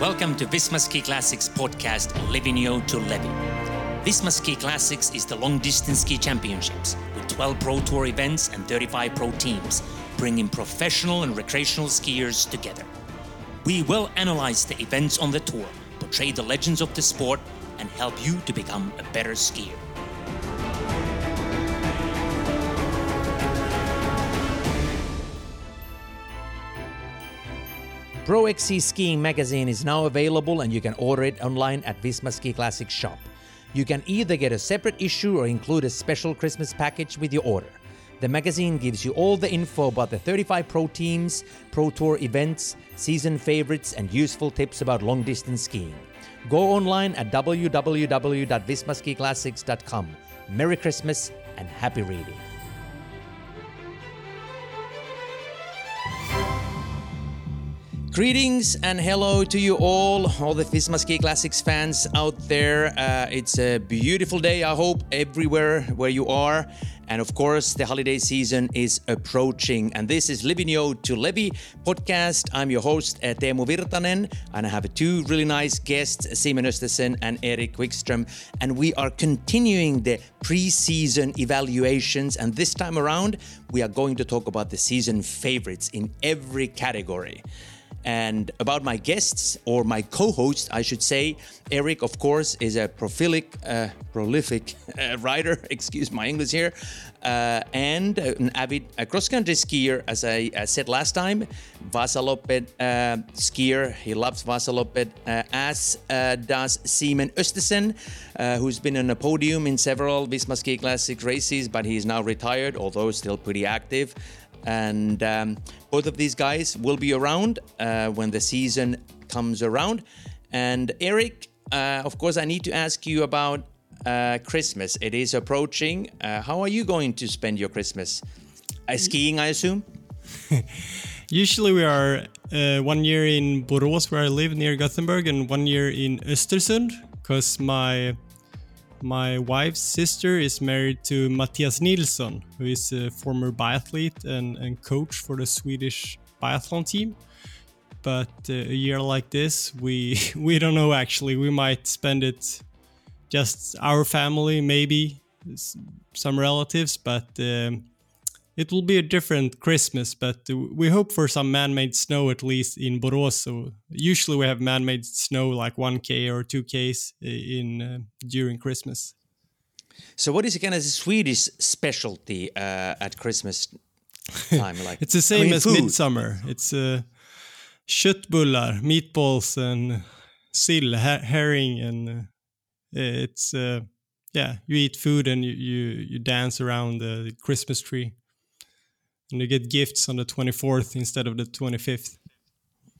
Welcome to Visma Ski Classics podcast, Livigno to Levi. Visma Ski Classics is the long distance ski championships with 12 Pro Tour events and 35 pro teams, bringing professional and recreational skiers together. We will analyze the events on the tour, portray the legends of the sport, and help you to become a better skier. Pro XC Skiing magazine is now available and you can order it online at Visma Ski Classics shop. You can either get a separate issue or include a special Christmas package with your order. The magazine gives you all the info about the 35 pro teams, pro tour events, season favorites, and useful tips about long distance skiing. Go online at www.vismaskiclassics.com. Merry Christmas and happy reading. Greetings and hello to you all, all the Visma Ski Classics fans out there. Uh, it's a beautiful day, I hope, everywhere where you are. And of course, the holiday season is approaching. And this is Livigno to Levi podcast. I'm your host, uh, Teemu Virtanen, and I have two really nice guests, Simon Østensen and Erik Wikström. And we are continuing the pre-season evaluations. And this time around, we are going to talk about the season favorites in every category. And about my guests or my co-host, I should say, Eric, of course, is a prolific, uh, prolific uh, writer. Excuse my English here, uh, and an avid cross-country skier, as I said last time. Vasaloppet uh, skier. He loves Vasaloppet, uh, as uh, does Simon Østensen, who's been on a podium in several Visma Ski Classic races, but he's now retired, although still pretty active. And um, both of these guys will be around uh, when the season comes around. And Eric, uh, of course, I need to ask you about uh, Christmas. It is approaching. Uh, how are you going to spend your Christmas? Uh, skiing, I assume? Usually, we are uh, one year in Borås, where I live near Gothenburg, and one year in Östersund, because my my wife's sister is married to Mattias Nilsson, who is a former biathlete and, and coach for the Swedish biathlon team. But uh, a year like this, we we don't know actually. We might spend it just our family, maybe some relatives, but um, it will be a different Christmas, but we hope for some man-made snow at least in Borås. So usually we have man-made snow like 1k or 2k's in uh, during Christmas. So what is kind of the Swedish specialty uh, at Christmas time? Like it's the same I mean, as food. midsummer. It's uh, köttbullar, meatballs, and sill, herring, and uh, it's uh, yeah. You eat food and you you, you dance around the Christmas tree and you get gifts on the 24th instead of the 25th.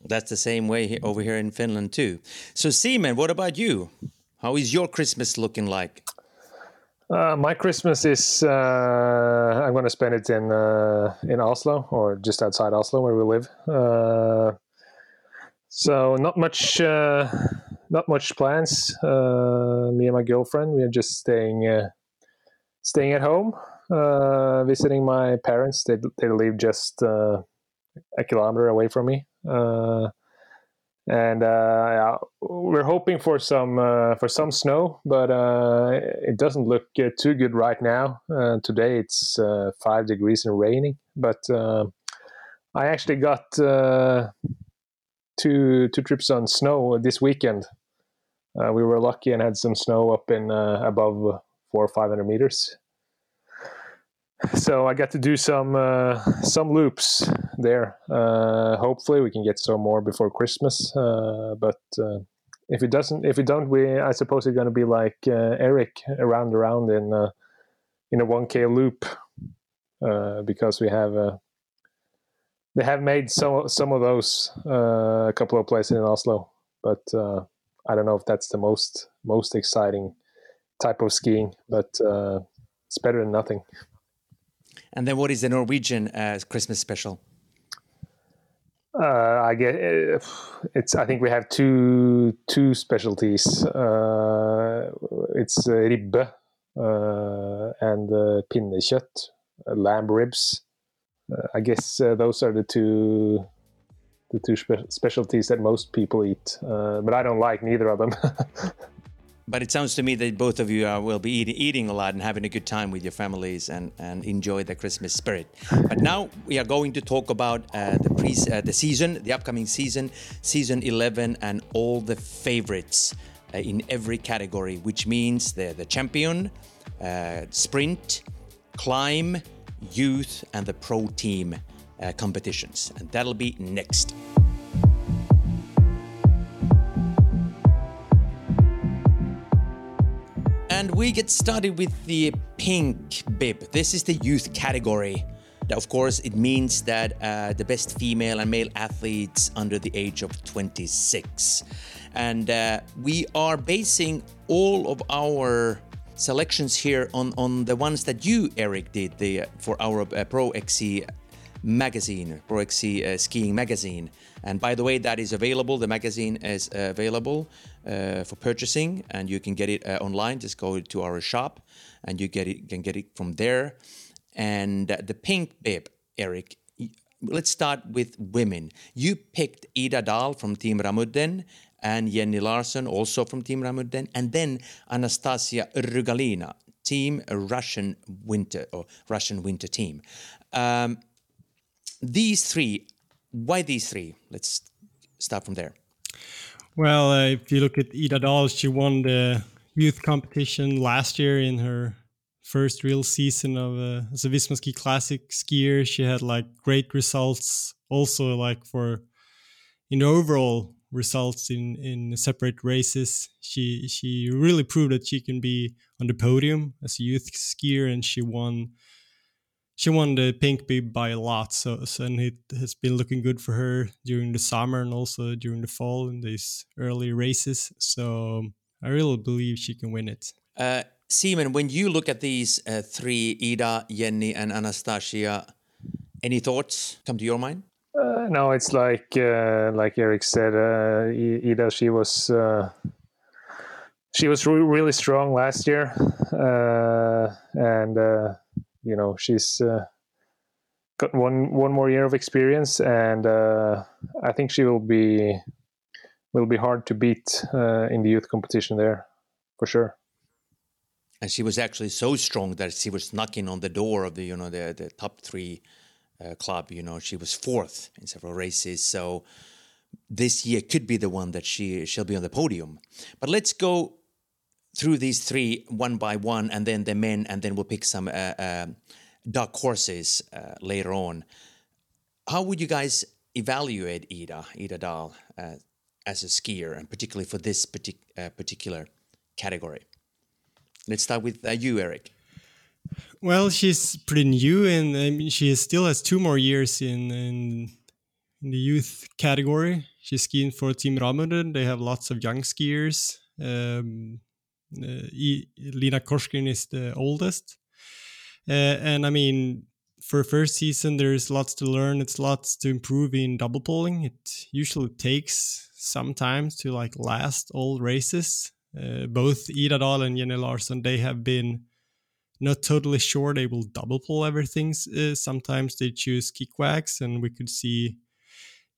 That's the same way over here in Finland too. So, Simon, what about you? How is your Christmas looking like? Uh, my Christmas is uh, I'm going to spend it in uh, in Oslo or just outside Oslo where we live. Uh, so not much uh, not much plans. Uh, me and my girlfriend we are just staying staying at home uh, visiting my parents. They they live just uh, a kilometer away from me, uh, and uh, yeah, we're hoping for some uh, for some snow, but uh, it doesn't look too good right now. today it's five degrees and raining, but I actually got two two trips on snow this weekend. we were lucky and had some snow up in above four or five hundred meters so I got to do some uh, some loops there. Uh, hopefully, we can get some more before Christmas. Uh, but uh, if it doesn't, if we don't, we I suppose it's going to be like uh, Erik around around in uh, in a one k loop because we have they have made some some of those a couple of places in Oslo, but I don't know if that's the most most exciting type of skiing, but it's better than nothing. And then what is the Norwegian uh, Christmas special? Uh, I get uh, it's. I think we have two two specialties. Uh, it's uh, ribbe uh, and uh, pinnekjøtt, lamb ribs. I guess those are the two the two spe- specialties that most people eat. But I don't like neither of them. but it sounds to me that both of you are, will be eat, eating a lot and having a good time with your families and, and enjoy the Christmas spirit. But now we are going to talk about uh, the pre uh, the season, the upcoming season, season 11, and all the favorites uh, in every category, which means the the champion, uh, sprint, climb, youth, and the pro team uh, competitions, and that'll be next. And we get started with the pink bib. This is the youth category. Of course, it means that uh, the best female and male athletes under the age of 26. And uh, we are basing all of our selections here on, on the ones that you, Eric, did the, for our uh, Pro XC magazine, Pro XC uh, skiing magazine. And by the way, that is available. The magazine is available uh, for purchasing, and you can get it uh, online. Just go to our shop, and you get it. Can get it from there. And the pink bib, Eric. Let's start with women. You picked Ida Dahl from Team Ramudden and Jenny Larsson, also from Team Ramudden, and then Anastasia Rugalina, Team Russian Winter or Russian Winter Team. Um, these three, why these three? Let's start from there. Well, uh, if you look at Ida Dahl, she won the youth competition last year in her first real season of uh, a Visma Ski Classic skier. She had like great results, also like for in the overall results in in separate races. She she really proved that she can be on the podium as a youth skier, and she won she won the pink bib by a lot. So, so, and it has been looking good for her during the summer and also during the fall in these early races. So I really believe she can win it. Uh, Simon, when you look at these uh, three, Ida, Jenny, and Anastasia, any thoughts come to your mind? Uh, no, it's like uh, like Eric said. Uh, Ida, she was uh, she was re- really strong last year, uh, and you know she's uh, got one one more year of experience, and uh, I think she will be will be hard to beat uh, in the youth competition there for sure. And she was actually so strong that she was knocking on the door of the you know the the top three uh, club. You know she was fourth in several races, so this year could be the one that she she'll be on the podium. But let's go through these three one by one, and then the men, and then we'll pick some uh, uh, dark horses uh, later on. How would you guys evaluate Ida, Ida Dahl, as a skier, and particularly for this partic- particular category? Let's start with you, Eric. Well, she's pretty new, and I mean, she still has two more years in, in, in the youth category. She's skiing for Team Ramudden. They have lots of young skiers. Um, uh, Lina Korsgren is the oldest. Uh, and I mean, for first season, there's lots to learn. It's lots to improve in double pulling. It usually takes some time to like last all races. Uh, both Ida Dahl and Jenny Larsson, they have been not totally sure they will double pull everything. Uh, sometimes they choose kickwax, and we could see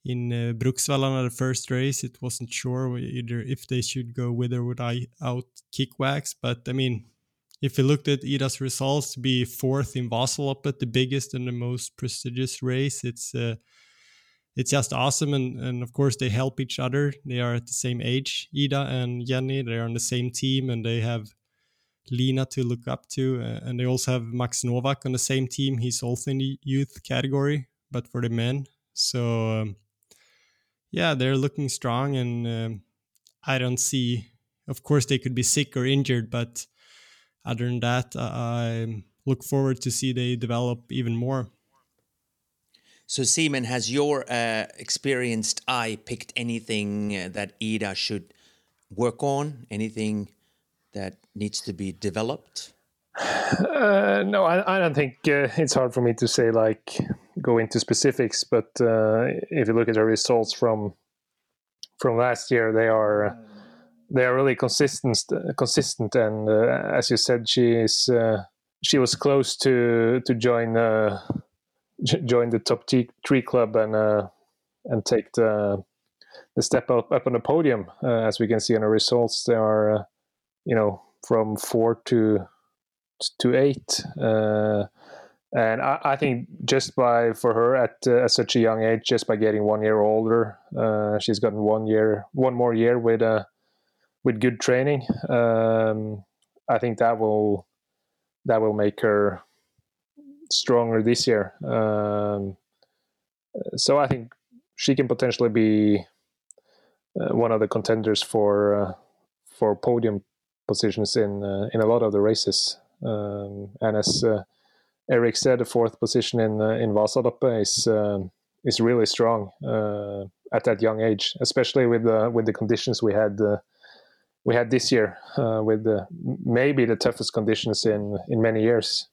in uh, Bruksvallarna, the first race, it wasn't sure either if they should go with or without Kickwax. But I mean, if you looked at Ida's results, to be fourth in Vasaloppet, the biggest and the most prestigious race, it's uh, it's just awesome. And, and of course, they help each other. They are at the same age, Ida and Jenny. They are on the same team and they have Lina to look up to. Uh, and they also have Max Novak on the same team. He's also in the youth category, but for the men. So um, yeah, they're looking strong, and um, I don't see. Of course, they could be sick or injured, but other than that, uh, I look forward to see they develop even more. So, Simon, has your uh, experienced eye picked anything uh, that Ida should work on? Anything that needs to be developed? Uh, no, I, I, don't think uh, it's hard for me to say like go into specifics, but uh, if you look at the results from from last year, they are they are really consistent. Consistent, and uh, as you said, she is uh, she was close to to join uh, join the top three club, and and take the the step up up on the podium. Uh, as we can see on the results, they are uh, you know from four to to eight. And I, I, think just by for her at, uh, at, such a young age, just by getting one year older, uh, she's gotten one year, one more year with uh, with good training. Um, I think that will that will make her stronger this year. Um, so I think she can potentially be uh, one of the contenders for uh, for podium positions in uh, in a lot of the races. Um, and as Eric said, the fourth position in uh, in Vasaloppet is um, is really strong uh, at that young age, especially with the with the conditions we had we had this year, with the, maybe the toughest conditions in in many years.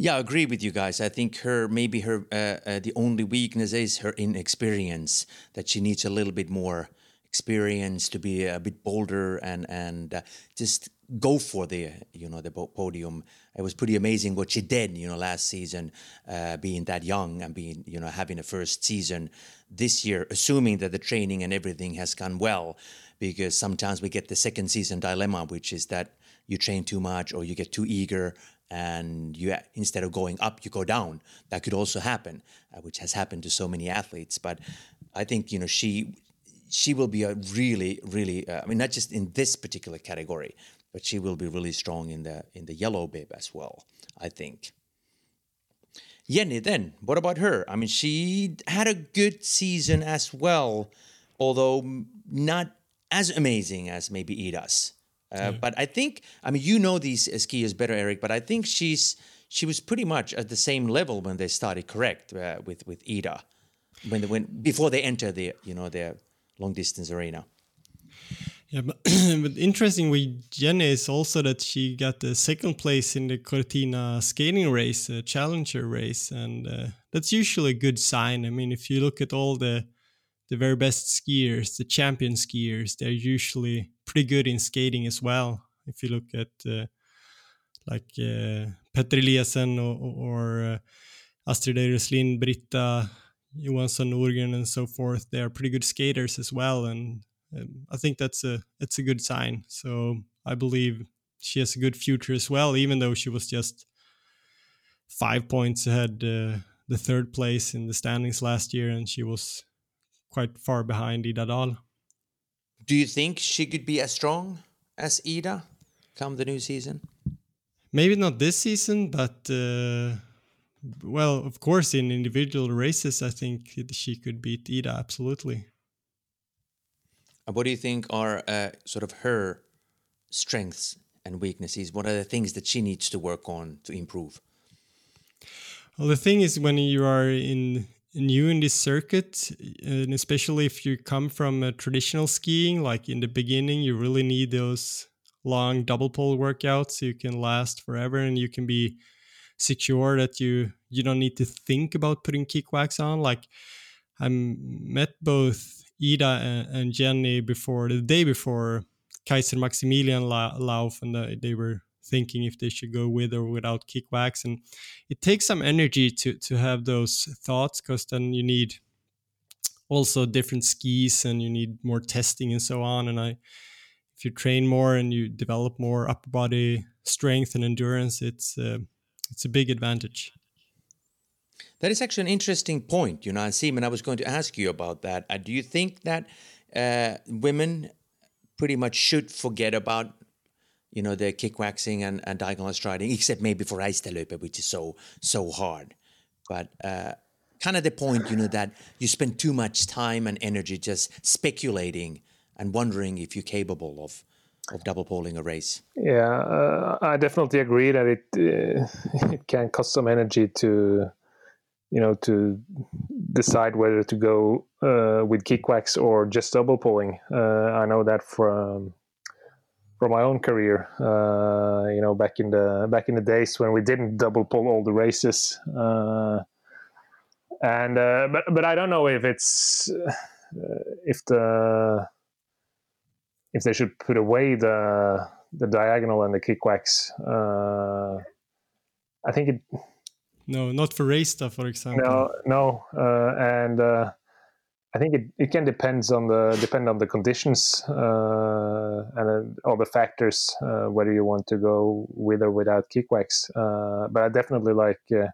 Yeah, I agree with you guys. I think her maybe her uh, uh, the only weakness is her inexperience. That she needs a little bit more experience to be a bit bolder and and uh, just go for the you know the podium. It was pretty amazing what she did you know last season, uh, being that young and being you know having a first season this year, assuming that the training and everything has gone well. Because sometimes we get the second season dilemma, which is that you train too much or you get too eager and you instead of going up you go down that could also happen uh, which has happened to so many athletes but i think you know she she will be a really really uh, i mean not just in this particular category but she will be really strong in the in the yellow bib as well i think Jenny then what about her i mean she had a good season as well although not as amazing as maybe Ida's uh, But I think, I mean, you know these skiers better, Eric. But I think she's she was pretty much at the same level when they started, correct, uh, with with Ida, when they went before they entered the you know their long distance arena. Yeah, but, but interesting with Jenny is also that she got the second place in the Cortina skating race, a challenger race, and uh, that's usually a good sign. I mean, if you look at all the the very best skiers, the champion skiers, they're usually pretty good in skating as well. If you look at uh, like uh, Petter Eliassen or, or uh, Astrid Øyre Slind, Britta Johansson Norgren, and so forth, they are pretty good skaters as well. And um, I think that's a it's a good sign. So I believe she has a good future as well, even though she was just five points ahead uh, the third place in the standings last year, and she was quite far behind Ida Dahl. Do you think she could be as strong as Ida come the new season? Maybe not this season, but uh, well, of course, in individual races, I think she could beat Ida absolutely. What do you think are uh, sort of her strengths and weaknesses? What are the things that she needs to work on to improve? Well, the thing is, when you are in new in this circuit, and especially if you come from a traditional skiing, like in the beginning, you really need those long double pole workouts so you can last forever and you can be secure that you you don't need to think about putting kick wax on. Like I met both Ida and, and Jenny before the day before Kaiser Maximilian Lauf, and they were thinking if they should go with or without kick wax and it takes some energy to to have those thoughts because then you need also different skis and you need more testing and so on. And i if you train more and you develop more upper body strength and endurance it's uh, it's a big advantage that is actually an interesting point you know and i was going to ask you about that uh, do you think that uh, women pretty much should forget about you know, the kick waxing and, and diagonal striding, except maybe for Reistadløpet, which is so, so hard. But uh, kind of the point, you know, that you spend too much time and energy just speculating and wondering if you're capable of of double poling a race. Yeah, uh, I definitely agree that it uh, it can cost some energy to you know to decide whether to go uh, with kick wax or just double pulling. Uh, I know that from from my own career. Uh, you know, back in the back in the days when we didn't double pull all the races, uh, and uh, but but I don't know if it's uh, if the if they should put away the the diagonal and the kick wax. Uh, I think it. No, not for race stuff, for example. No, no, uh, and I think it, it can depends on the depend on the conditions uh, and uh, all the factors uh, whether you want to go with or without kick wax. Uh, but I definitely like uh,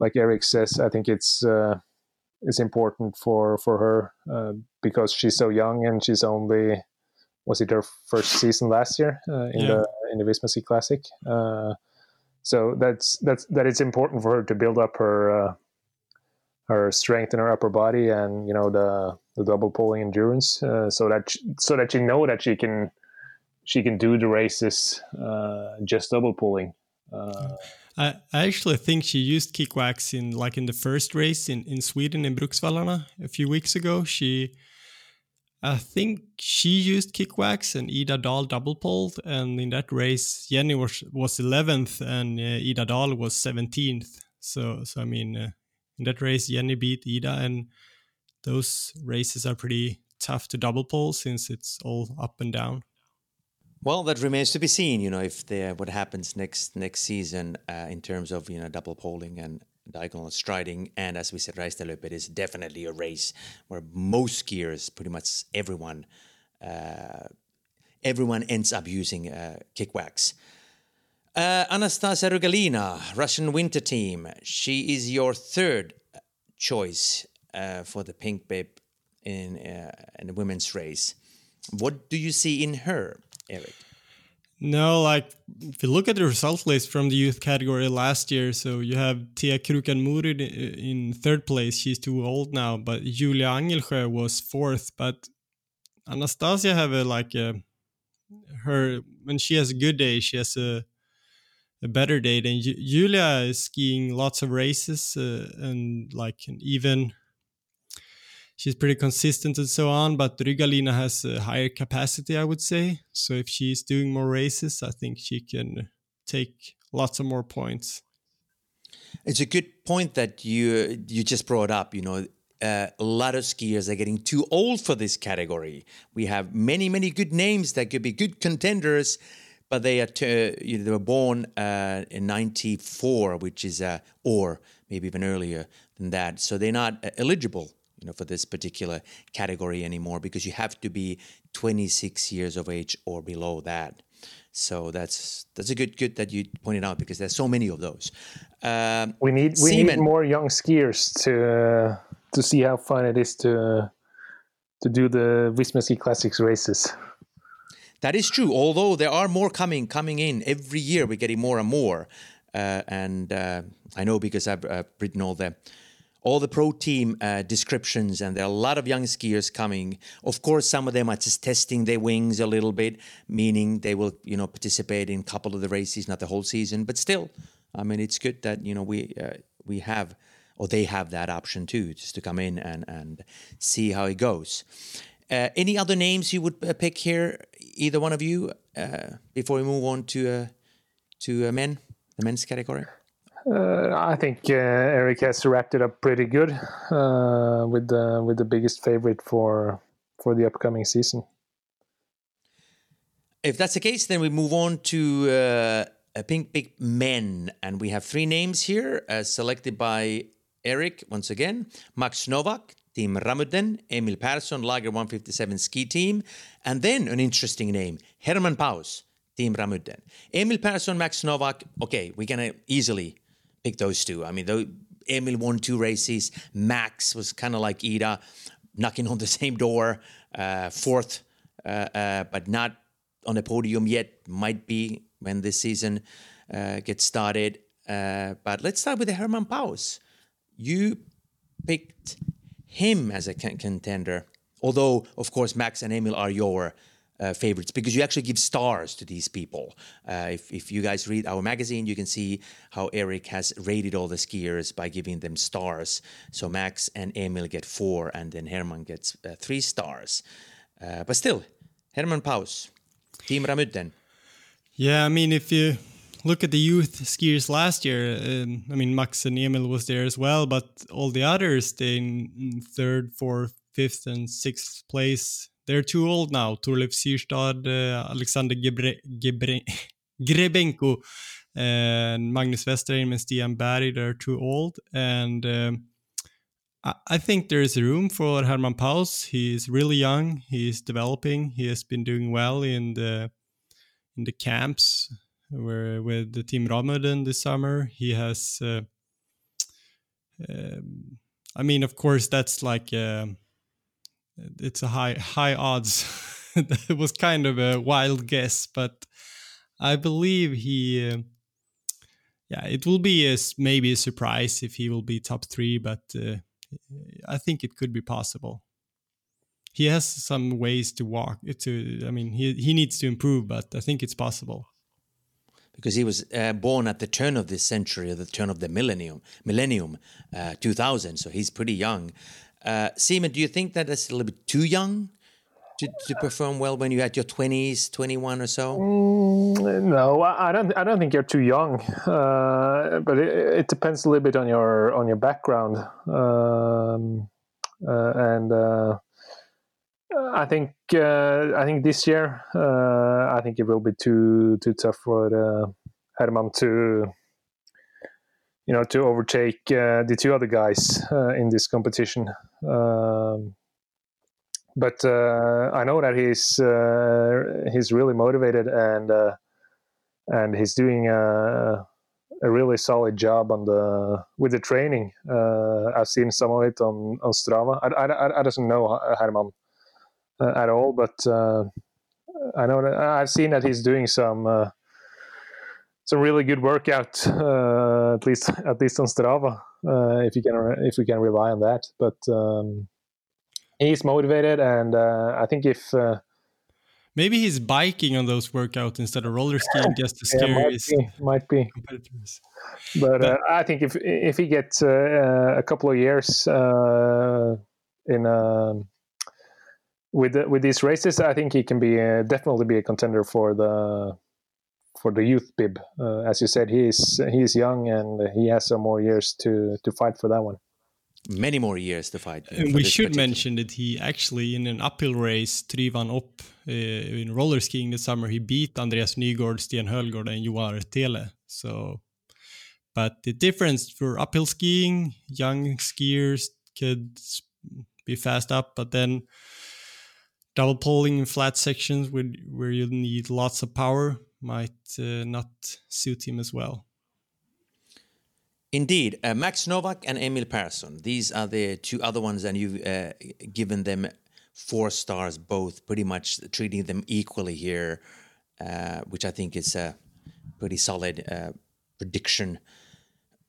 like Eric says. I think it's uh, it's important for for her because she's so young and she's only was it her first season last year in yeah. the in the Visma Classic. So that's that's that it's important for her to build up her uh, her strength in her upper body and you know the the double pulling endurance uh, so that she, so that you know that she can she can do the races uh, just double pulling uh, I, I actually think she used kick wax in like in the first race in, in Sweden in Bruksvallarna a few weeks ago. She I think she used kick wax and Ida Dahl double pulled, and in that race Jenny was was 11th and uh, Ida Dahl was 17th. So so I mean uh, in that race, Jenny beat Ida, and those races are pretty tough to double pull since it's all up and down. Well, that remains to be seen. You know, if the what happens next next season uh, in terms of you know double polling and diagonal striding, and as we said, Reistadløpet is definitely a race where most skiers, pretty much everyone, uh, everyone ends up using uh, kick wax. Uh, Anastasia Rugalina, Russian winter team. She is your third choice uh, for the Pink bib in, uh, in the women's race. What do you see in her, Eric? No, like if you look at the result list from the youth category last year, so you have Tia Krukan in third place. She's too old now, but Julia Angelsjö was fourth. But Anastasia have a like a her when she has a good day, she has a a better day than Julia is skiing lots of races uh, and like an even she's pretty consistent and so on. But Rugalina has a higher capacity, I would say. So if she's doing more races, I think she can take lots of more points. It's a good point that you you just brought up. You know, uh, a lot of skiers are getting too old for this category. We have many, many good names that could be good contenders, but they are t- you know, they were born uh, in 94 which is uh, or maybe even earlier than that so they're not uh, eligible you know for this particular category anymore because you have to be 26 years of age or below that so that's that's a good good that you pointed out because there's so many of those um, we need we Seaman, need more young skiers to to see how fun it is to to do the Visma Ski Classics races that is true. Although there are more coming coming in every year, we're getting more and more. Uh, and uh, I know because I've uh, written all the all the pro team uh, descriptions, and there are a lot of young skiers coming. Of course, some of them are just testing their wings a little bit, meaning they will, you know, participate in a couple of the races, not the whole season. But still, I mean, it's good that you know we uh, we have or they have that option too, just to come in and and see how it goes. Uh, any other names you would uh, pick here, either one of you, uh, before we move on to uh, to men, the men's category? Uh, I think uh, Eric has wrapped it up pretty good uh, with the with the biggest favorite for for the upcoming season. If that's the case, then we move on to uh, Pink Bib Men, and we have three names here selected by Eric once again: Max Novak, Team Ramudden, Emil Persson, Lager 157 ski team, and then an interesting name, Herman Paus, Team Ramudden. Emil Persson, Max Novak, okay, we're gonna easily pick those two. I mean, Emil won two races, Max was kind of like Ida, knocking on the same door, uh, fourth, uh, uh, but not on the podium yet, might be when this season uh, gets started. Uh, but let's start with the Herman Paus. You picked him as a contender. Although, of course, Max and Emil are your uh, favorites because you actually give stars to these people. Uh, if, if you guys read our magazine, you can see how Eric has rated all the skiers by giving them stars. So Max and Emil get four, and then Herman gets uh, three stars. Uh, but still, Herman Paus, Team Ramudden. Yeah, I mean, if you look at the youth skiers last year. Um, I mean, Max and Emil was there as well, but all the others, they in third, fourth, fifth, and sixth place. They're too old now. Torleif Syrstad, uh, Alexander Gebre, Gebre, Grebenko, and Magnus Vesterheim and Stian Berg, they're too old. And um, I think there is room for Herman Paus. He's really young. He's developing. He has been doing well in the in the camps where with the team Ramudden this summer. He has. Uh, um, I mean, of course, that's like uh, it's a high high odds. that was kind of a wild guess, but I believe he. Uh, yeah, it will be a, maybe a surprise if he will be top three, but uh, I think it could be possible. He has some ways to walk. To I mean, he he needs to improve, but I think it's possible. Because he was uh, born at the turn of this century, or the turn of the millennium, millennium, uh, 2000. So he's pretty young. Uh, Simon, do you think that that's a little bit too young to, to perform well when you're at your 20s, 21 or so? Mm, no, I don't. I don't think you're too young, uh, but it, it, depends a little bit on your on your background, um, uh, and uh, I think uh, I think this year uh, I think it will be too too tough for the Herman to you know to overtake uh, the two other guys in this competition. Um, but uh, I know that he's uh, he's really motivated and uh, and he's doing a, a, really solid job on the with the training. Uh, I've seen some of it on on Strava. I I, I doesn't know Herman uh, at all, but uh, I know that I've seen that he's doing some some really good workout at least at least on Strava if you can if we can rely on that, but. Um, he's motivated, and uh, I think if uh, maybe he's biking on those workouts instead of roller skiing just to scare yeah, might his be, might be. competitors. But, but uh, I think if if he gets uh, uh, a couple of years uh, in um, with the, with these races, I think he can be definitely be a contender for the for the youth bib. as you said, he's he's young and he has some more years to to fight for that one many more years to fight. And we should particular. mention that he actually, in an uphill race, Trivan up uh, in roller skiing this summer, he beat Andreas Nygård, Stian Hoelgaard, and Joar Thele. So, but the difference for uphill skiing, young skiers could be fast up, but then double poling in flat sections where, where you need lots of power might uh, not suit him as well. Indeed, uh, Max Novak and Emil Persson. These are the two other ones, and you've uh, given them four stars both, pretty much treating them equally here, uh, which I think is a pretty solid uh, prediction.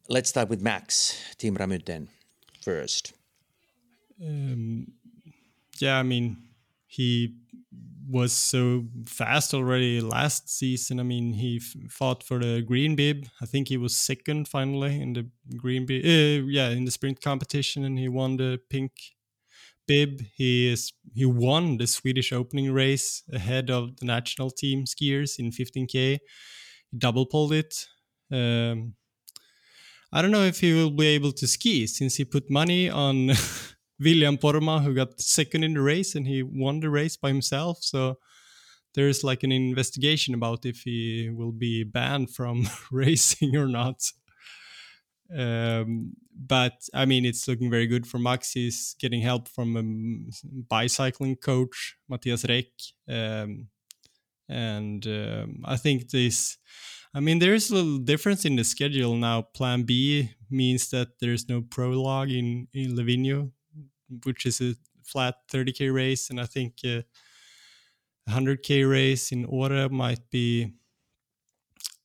Let's start with Max, Team Ramudden, first. Um, yeah, I mean, he was so fast already last season. I mean, he f- fought for the green bib. I think he was second finally in the green bib. Uh, yeah, in the sprint competition, and he won the pink bib. He is he won the Swedish opening race ahead of the national team skiers in 15k. He double pulled it. Um, I don't know if he will be able to ski since he put money on William Poromaa, who got second in the race and he won the race by himself. So there's like an investigation about if he will be banned from racing or not. Um, but I mean, it's looking very good for Max. He's getting help from a bicycling coach, Matthias Reck. Um, and um, I think this, I mean, there is a little difference in the schedule now. Plan B means that there's no prologue in, in Livigno which is a flat 30k race, and I think a 100k race in Åre might be.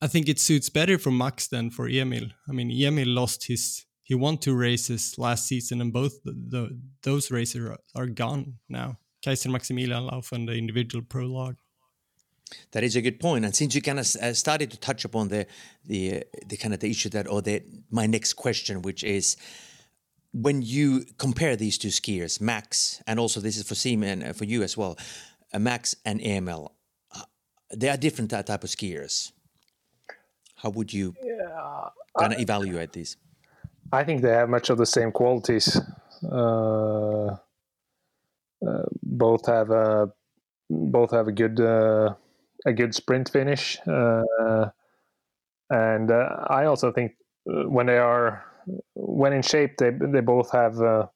I think it suits better for Max than for Emil. I mean, Emil lost his. He won two races last season, and both the, the, those races are, are gone now. Kaiser Maximilian Lauf and the individual prologue. That is a good point, and since you kind of uh, started to touch upon the the the kind of the issue that, or the my next question, which is when you compare these two skiers, Max, and also this is for and uh, for you as well, uh, Max and Emil, uh, they are different type of skiers. How would you yeah, kind of evaluate these? I think they have much of the same qualities. Uh, uh, both have a both have a good uh, a good sprint finish, and I also think when they are when in shape, they they both have uh,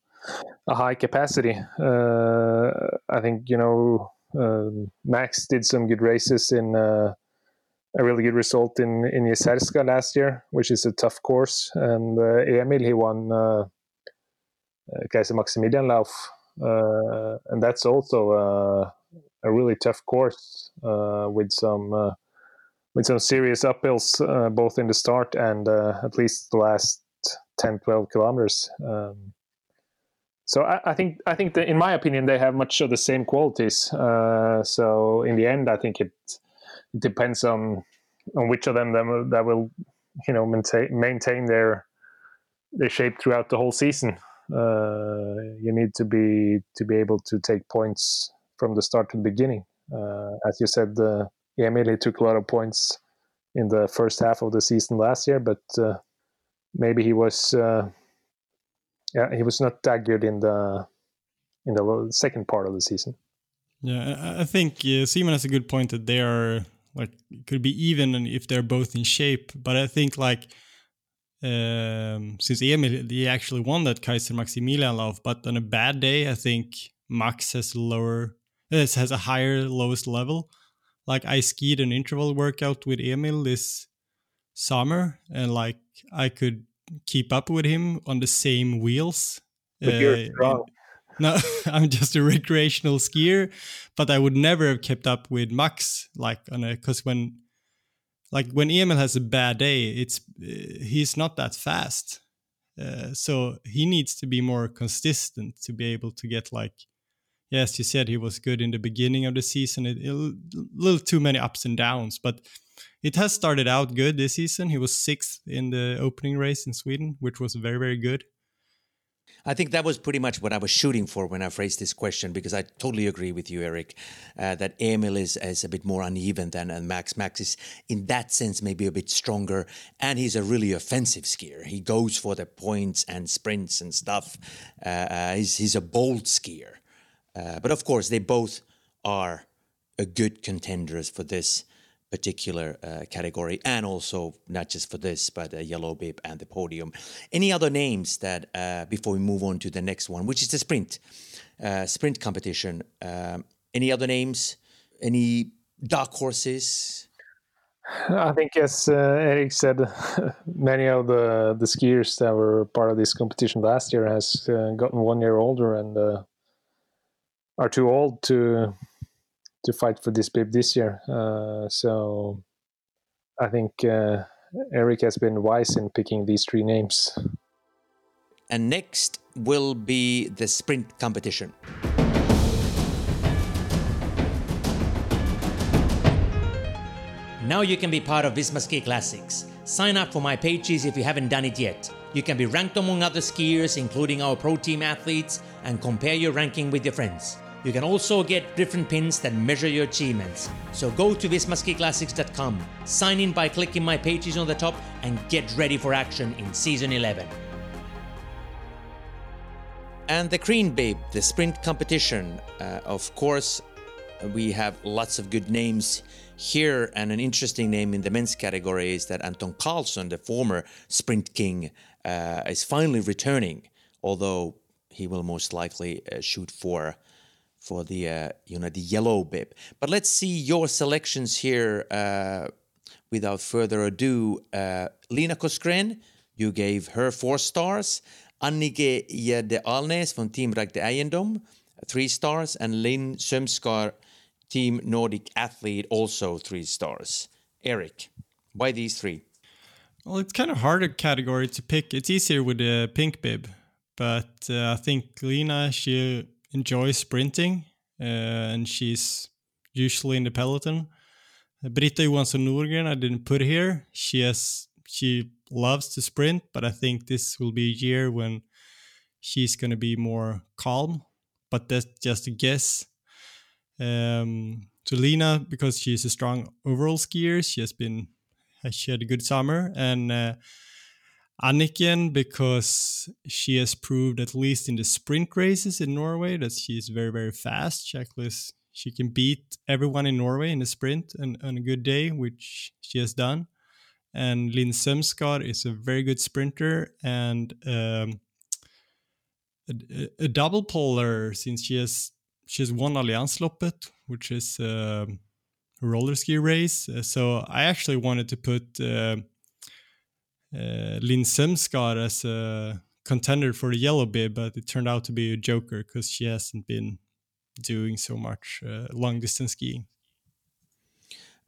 a high capacity. Uh, I think you know um, Max did some good races in uh, a really good result in in Jizerská last year, which is a tough course. And uh, Emil he won uh, uh Kaiser Maximilian Lauf, uh, and that's also uh, a really tough course with some with some serious uphills both in the start and at least the last 10 12 kilometers um, so I, I, think I think that in my opinion they have much of the same qualities. Uh, so in the end, I think it depends on on which of them that, that will you know maintain maintain their their shape throughout the whole season. Uh, you need to be to be able to take points from the start to the beginning. Uh, as you said, uh, Emil took a lot of points in the first half of the season last year, but uh, maybe he was uh, yeah, he was not that good in the in the second part of the season. Yeah, I think uh, Simon has a good point that they are like could be even if they're both in shape. But I think like um, since Emil he actually won that Kaiser Maximilian Lauf, but on a bad day, I think Max has lower uh, has a higher lowest level. Like I skied an interval workout with Emil this summer, and like I could keep up with him on the same wheels. But you're uh, strong. No, I'm just a recreational skier, but I would never have kept up with Max like on a because when like when Emil has a bad day, it's uh, he's not that fast. Uh, so he needs to be more consistent to be able to get like yes you said he was good in the beginning of the season a little too many ups and downs but it has started out good this season. He was sixth in the opening race in Sweden, which was very, very good. I think that was pretty much what I was shooting for when I phrased this question, because I totally agree with you, Eric, uh, that Emil is, is a bit more uneven than uh, Max. Max is, in that sense, maybe a bit stronger, and he's a really offensive skier. He goes for the points and sprints and stuff. Uh, uh he's, he's a bold skier. Uh, but of course, they both are a good contenders for this particular uh, category, and also not just for this, but the yellow bib and the podium. Any other names that uh, before we move on to the next one, which is the sprint uh, sprint competition? Um, any other names? Any dark horses? I think, as uh, Eric said, many of the the skiers that were part of this competition last year has uh, gotten one year older and uh, are too old to to fight for this bib this year. Uh, so I think uh, Eric has been wise in picking these three names. And next will be the sprint competition. Now you can be part of Visma Ski Classics. Sign up for my pages if you haven't done it yet. You can be ranked among other skiers, including our pro team athletes, and compare your ranking with your friends. You can also get different pins that measure your achievements. So go to vismaskiclassics.com, sign in by clicking my pages on the top, and get ready for action in Season 11. And the Green Bib, the sprint competition. Uh, of course, we have lots of good names here, and an interesting name in the men's category is that Anton Karlsson, the former sprint king, uh, is finally returning, although he will most likely uh, shoot for for the uh, you know the yellow bib. But let's see your selections here. Uh, without further ado, uh, Lina Korsgren, you gave her four stars. Anikken Gjerde Alnes from Team Ragde Eiendom, three stars, and Linn Sømskar, Team Nordic Athlete, also three stars. Eric, why these three? Well, it's kind of harder category to pick. It's easier with the pink bib, but uh, I think Lina she enjoys sprinting, uh, and she's usually in the peloton. Britta Johansson Norgren, I didn't put here. She has she loves to sprint, but I think this will be a year when she's going to be more calm. But that's just a guess. Um, so Lina, because she's a strong overall skier, she has been she had a good summer, and uh, Anikken because she has proved, at least in the sprint races in Norway, that she is very, very fast. Checklist, she can beat everyone in Norway in a sprint and on a good day, which she has done. And Linn Sømskar is a very good sprinter. And um, a, a double polar since she has she has won Alliansloppet, which is uh, a roller ski race. So I actually wanted to put uh, uh, Linn Sömskar as a contender for the yellow bib, but it turned out to be a joker because she hasn't been doing so much uh, long distance skiing.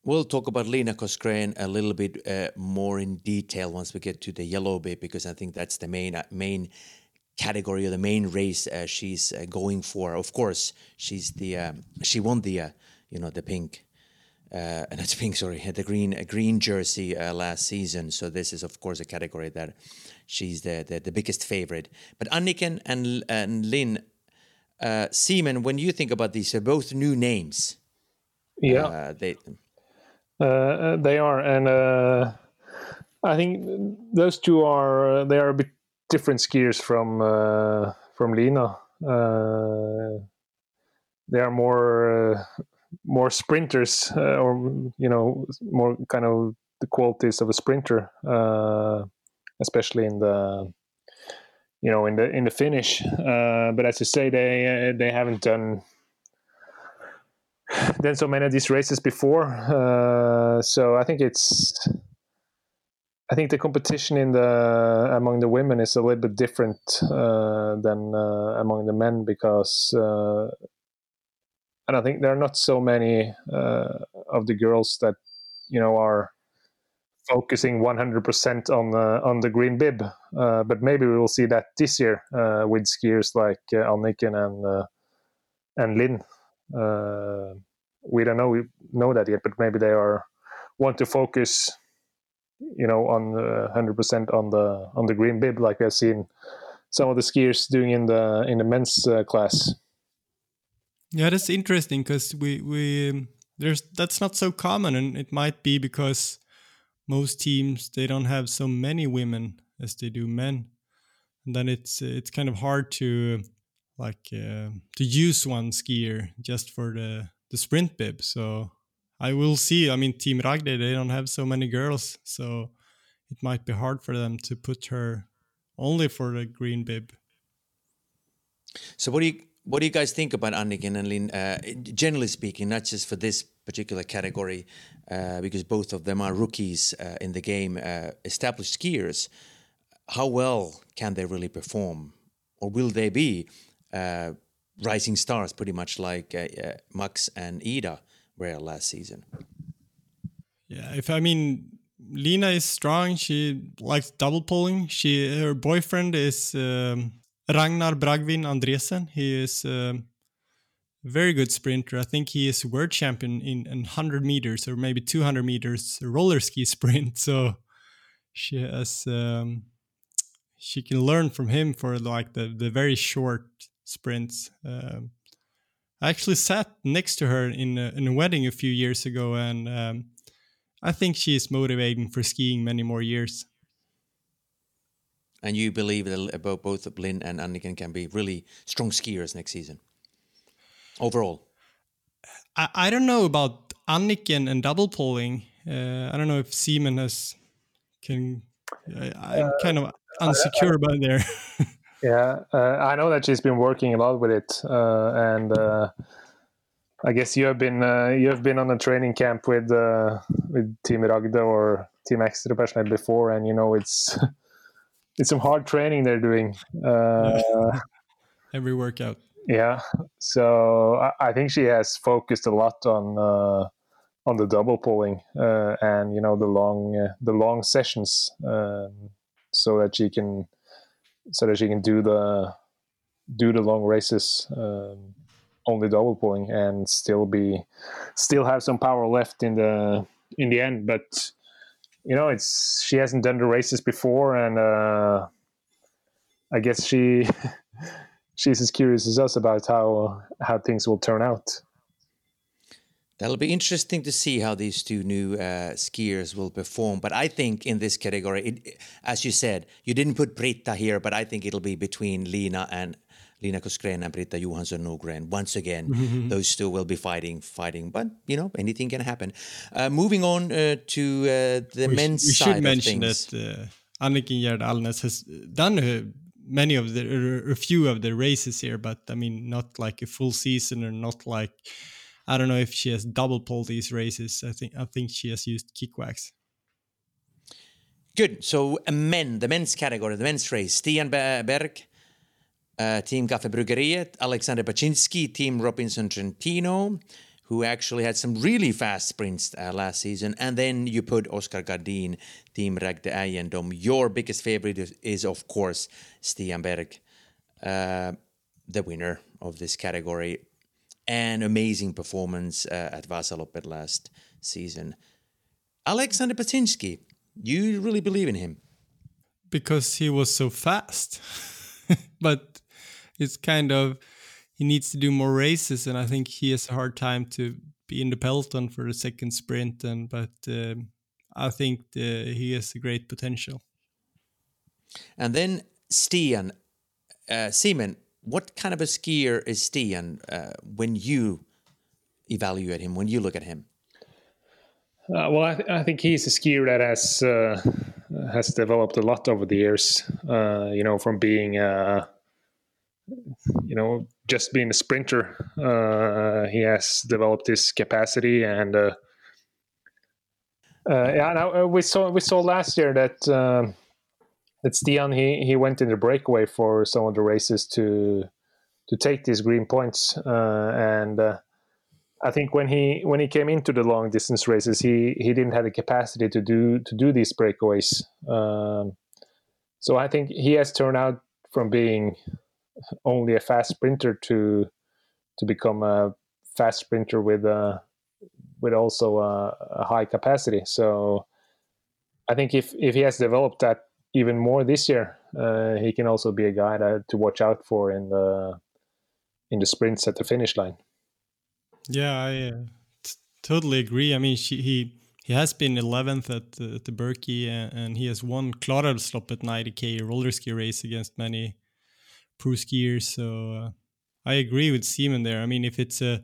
We'll talk about Lina Korsgren a little bit uh, more in detail once we get to the yellow bib because I think that's the main uh, main category or the main race uh, she's going for. Of course, she's the um, she won the uh, you know the pink. Uh, not pink, sorry, the green a green jersey last season. So this is, of course, a category that she's the the, the biggest favorite. But Anikken and and Linn, uh, Simon, when you think about these, they're both new names. Yeah, they uh, uh, they are, and uh, I think those two are they are a bit different skiers from from Lina. they are more more sprinters, or you know, more kind of the qualities of a sprinter, especially in the you know in the in the finish. Uh, but as you say, they they haven't done done so many of these races before. Uh, so I think it's I think the competition in the among the women is a little bit different uh, than uh, among the men because uh, and I think there are not so many uh, of the girls that you know are focusing 100% on the on the green bib. Uh, but maybe we will see that this year with skiers like uh, and and Linn. Uh, we don't know we know that yet, but maybe they are want to focus, you know, on hundred percent on the on the green bib, like I've seen some of the skiers doing in the in the men's uh, class. Yeah, that's interesting because we we um, there's that's not so common, and it might be because most teams they don't have so many women as they do men, and then it's it's kind of hard to like uh, to use one skier just for the the sprint bib. So I will see. I mean, Team Ragde they don't have so many girls, so it might be hard for them to put her only for the green bib. So what do you what do you guys think about Anikken and Linn? Uh, generally speaking, not just for this particular category, uh, because both of them are rookies uh, in the game, uh, established skiers. How well can they really perform, or will they be uh, rising stars, pretty much like uh, Max and Ida were last season. Yeah, if I mean Lina is strong, she likes double pulling. She her boyfriend is um, Ragnar Bragvin Andresen. He is a very good sprinter. I think he is world champion in, in 100 meters or maybe 200 meters roller ski sprint. So she has um, she can learn from him for like the the very short sprints. Um, I actually sat next to her in a, in a wedding a few years ago, and um, I think she is motivating for skiing many more years. And you believe that both Linn and Anikken can be really strong skiers next season, overall? I, I don't know about Anikken and double pulling. Uh, I don't know if Seaman has can. I, am uh, kind of unsecure about there. Yeah, uh, I know that she's been working a lot with it, uh, and uh, I guess you have been uh, you have been on a training camp with uh, with Team Ragde or Team Extra Passionate before, and you know it's it's some hard training they're doing. Uh, Every workout. Yeah, so I, I, think she has focused a lot on on the double pulling and you know the long the long sessions, um, so that she can so that she can do the do the long races um, only double pulling and still be still have some power left in the in the end but you know it's she hasn't done the races before and uh, i guess she she's as curious as us about how how things will turn out That'll be interesting to see how these two new uh, skiers will perform. But I think in this category, it, as you said, you didn't put Britta here, but I think it'll be between Lina and Lina Korsgren and Britta Johansson Norgren. Once again, mm-hmm. those two will be fighting, fighting. But you know, anything can happen. Uh, moving on uh, to uh, the we men's sh- we side should mention things. that uh, Anikken Gjerde Alnes has done a many of the a few of the races here, but I mean not like a full season or not like I don't know if she has double pole these races. I think I think she has used kick wax. Good. So men, the men's category, the men's race. Stian Berg, uh, Team Kaffebryggeriet, Alexander Baczynski, Team Robinson Trentino, who actually had some really fast sprints uh, last season. And then you put Oscar Kardin, Team Ragde Eiendom. Your biggest favorite is, is of course, Stian Berg, uh, the winner of this category. An amazing performance uh, at Vasaloppet last season. Alexander Baczynski, you really believe in him? Because he was so fast. but it's kind of he needs to do more races, and I think he has a hard time to be in the peloton for the second sprint. And but um, I think the, he has a great potential. And then Stian, uh, Simon, what kind of a skier is Stian uh, when you evaluate him? When you look at him? Uh, well, I, th- I, think he's a skier that has uh, has developed a lot over the years. Uh, you know, from being uh, you know just being a sprinter, uh, he has developed his capacity, and uh, yeah, now, we saw we saw last year that um, that Stian he he went in the breakaway for some of the races to to take these green points, and I think when he when he came into the long distance races, he he didn't have the capacity to do to do these breakaways. Um, so I think he has turned out from being only a fast sprinter to to become a fast sprinter with a with also a, a high capacity. So I think if if he has developed that even more this year, uh, he can also be a guy to, to watch out for in the in the sprints at the finish line. Yeah, I uh, totally agree. I mean, she, he he has been 11th at, the, at the Birkie and, and, he has won Klarälvsloppet at 90k roller ski race against many pro skiers. So uh, I agree with Simon there. I mean, if it's a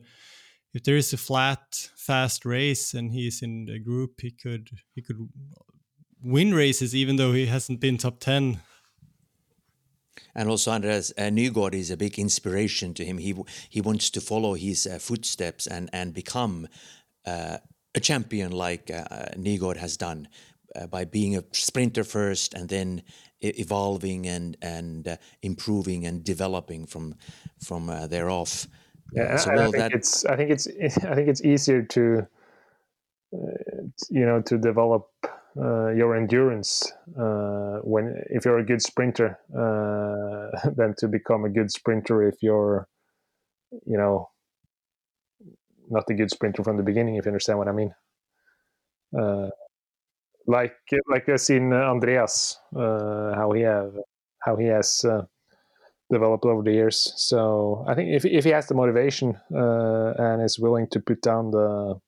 if there is a flat, fast race and he's in the group, he could he could win races even though he hasn't been top 10 and also Andreas uh, Nygaard is a big inspiration to him. He he wants to follow his uh, footsteps and and become uh, a champion like uh, Nygaard has done uh, by being a sprinter first and then evolving and and uh, improving and developing from from there off. Yeah, so, I think that... it's I think it's I think it's easier to you know to develop uh, your endurance uh, when if you're a good sprinter uh, than to become a good sprinter if you're you know not a good sprinter from the beginning if you understand what i mean uh, like like i've seen andreas uh, how he have how he has uh, developed over the years so i think if, if he has the motivation and is willing to put down the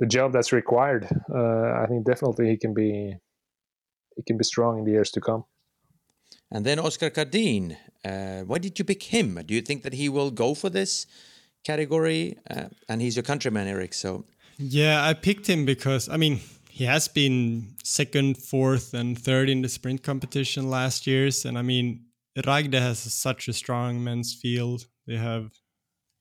the job that's required, uh, I think definitely he can be he can be strong in the years to come. And then Oscar Kardin, uh, why did you pick him? Do you think that he will go for this category? Uh, and he's your countryman, Eric. So yeah, I picked him because I mean he has been second, fourth, and third in the sprint competition last years, and I mean Ragde has such a strong men's field. They have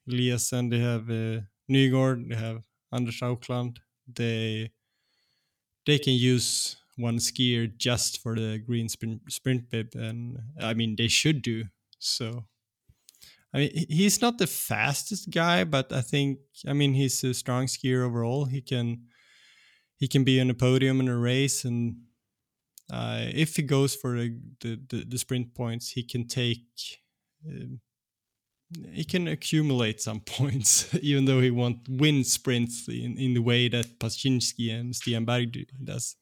Eliassen, they have uh, they have Anders Aukland, they they can use one skier just for the green sprint, sprint bib, and I mean they should do so. I mean he's not the fastest guy, but I think I mean he's a strong skier overall. He can he can be on a podium in a race, and uh, if he goes for the, the, the sprint points, he can take. Uh, he can accumulate some points, even though he won't win sprints in, in the way that Baczynski and Stian Berg does.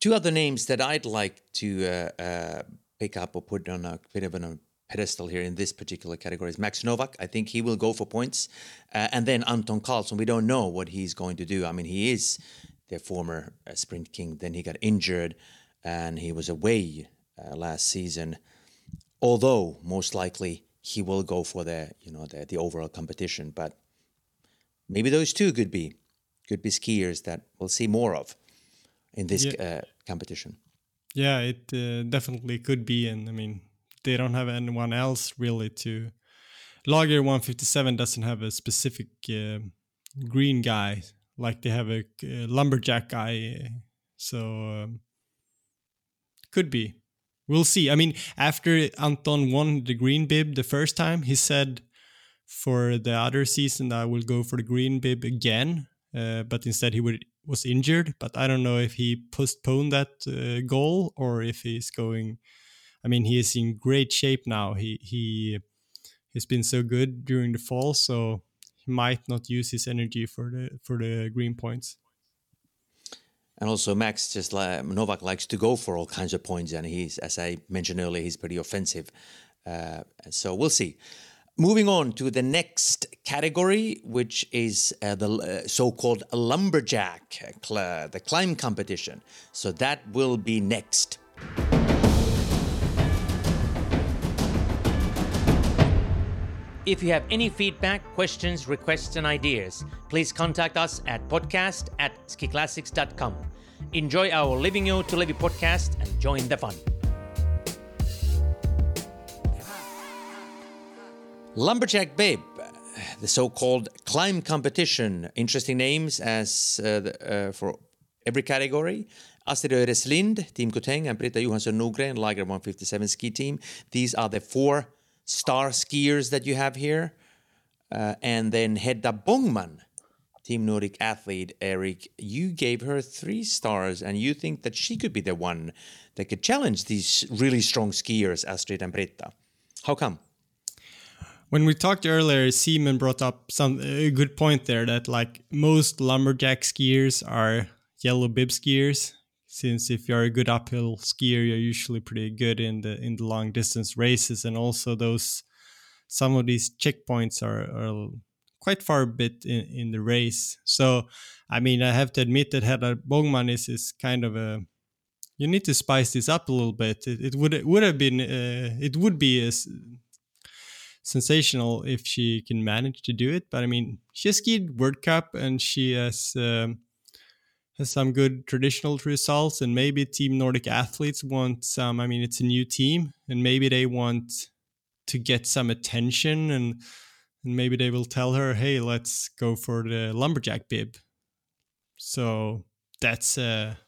Two other names that I'd like to uh, uh, pick up or put on a bit of a pedestal here in this particular category is Max Novak. I think he will go for points. Uh, and then Anton Karlsson, we don't know what he's going to do. I mean, he is the former uh, sprint king. Then he got injured and he was away uh, last season. Although, most likely, he will go for the you know the, the overall competition. But maybe those two could be could be skiers that we'll see more of in this yeah. uh, competition. Yeah, it uh, definitely could be, and I mean they don't have anyone else really to. Lager 157 doesn't have a specific uh, green guy like they have a, a lumberjack guy, so um, could be. We'll see. I mean, after Anton won the green bib the first time, he said for the other season I will go for the green bib again, uh, but instead he would was injured. But I don't know if he postponed that uh, goal or if he's going. I mean, he is in great shape now. He he he's been so good during the fall, so he might not use his energy for the for the green points. And also, Max just like Novak likes to go for all kinds of points, and he's, as I mentioned earlier, he's pretty offensive. Uh, so we'll see. Moving on to the next category, which is uh, the uh, so-called lumberjack, uh, the climb competition. So that will be next. If you have any feedback, questions, requests, and ideas, please contact us at podcast at skiclassics.com. Enjoy our Livigno to Levi podcast and join the fun. Lumberjack Babe, the so-called climb competition. Interesting names as uh, the, uh, for every category. Astrid Øyre Slind, Team Koteng, and Britta Johansson Norgren, Lager 157 ski team. These are the four star skiers that you have here. Uh, and then Hedda Bångman, Team Nordic athlete, Eric, you gave her three stars, and you think that she could be the one that could challenge these really strong skiers, Astrid and Britta. How come? When we talked earlier, Simon brought up some a good point there that like most lumberjack skiers are yellow bib skiers, since if you're a good uphill skier you're usually pretty good in the in the long distance races. And also those some of these checkpoints are, are quite far bit in, in the race. So i mean i have to admit that Hedda Bångman is, is kind of a you need to spice this up a little bit. It, it would it would have been uh, it would be a, sensational if she can manage to do it. But i mean she skied world cup and she has um, some good traditional results and maybe team nordic athletes want some i mean it's a new team and maybe they want to get some attention and and maybe they will tell her hey let's go for the lumberjack bib. So that's a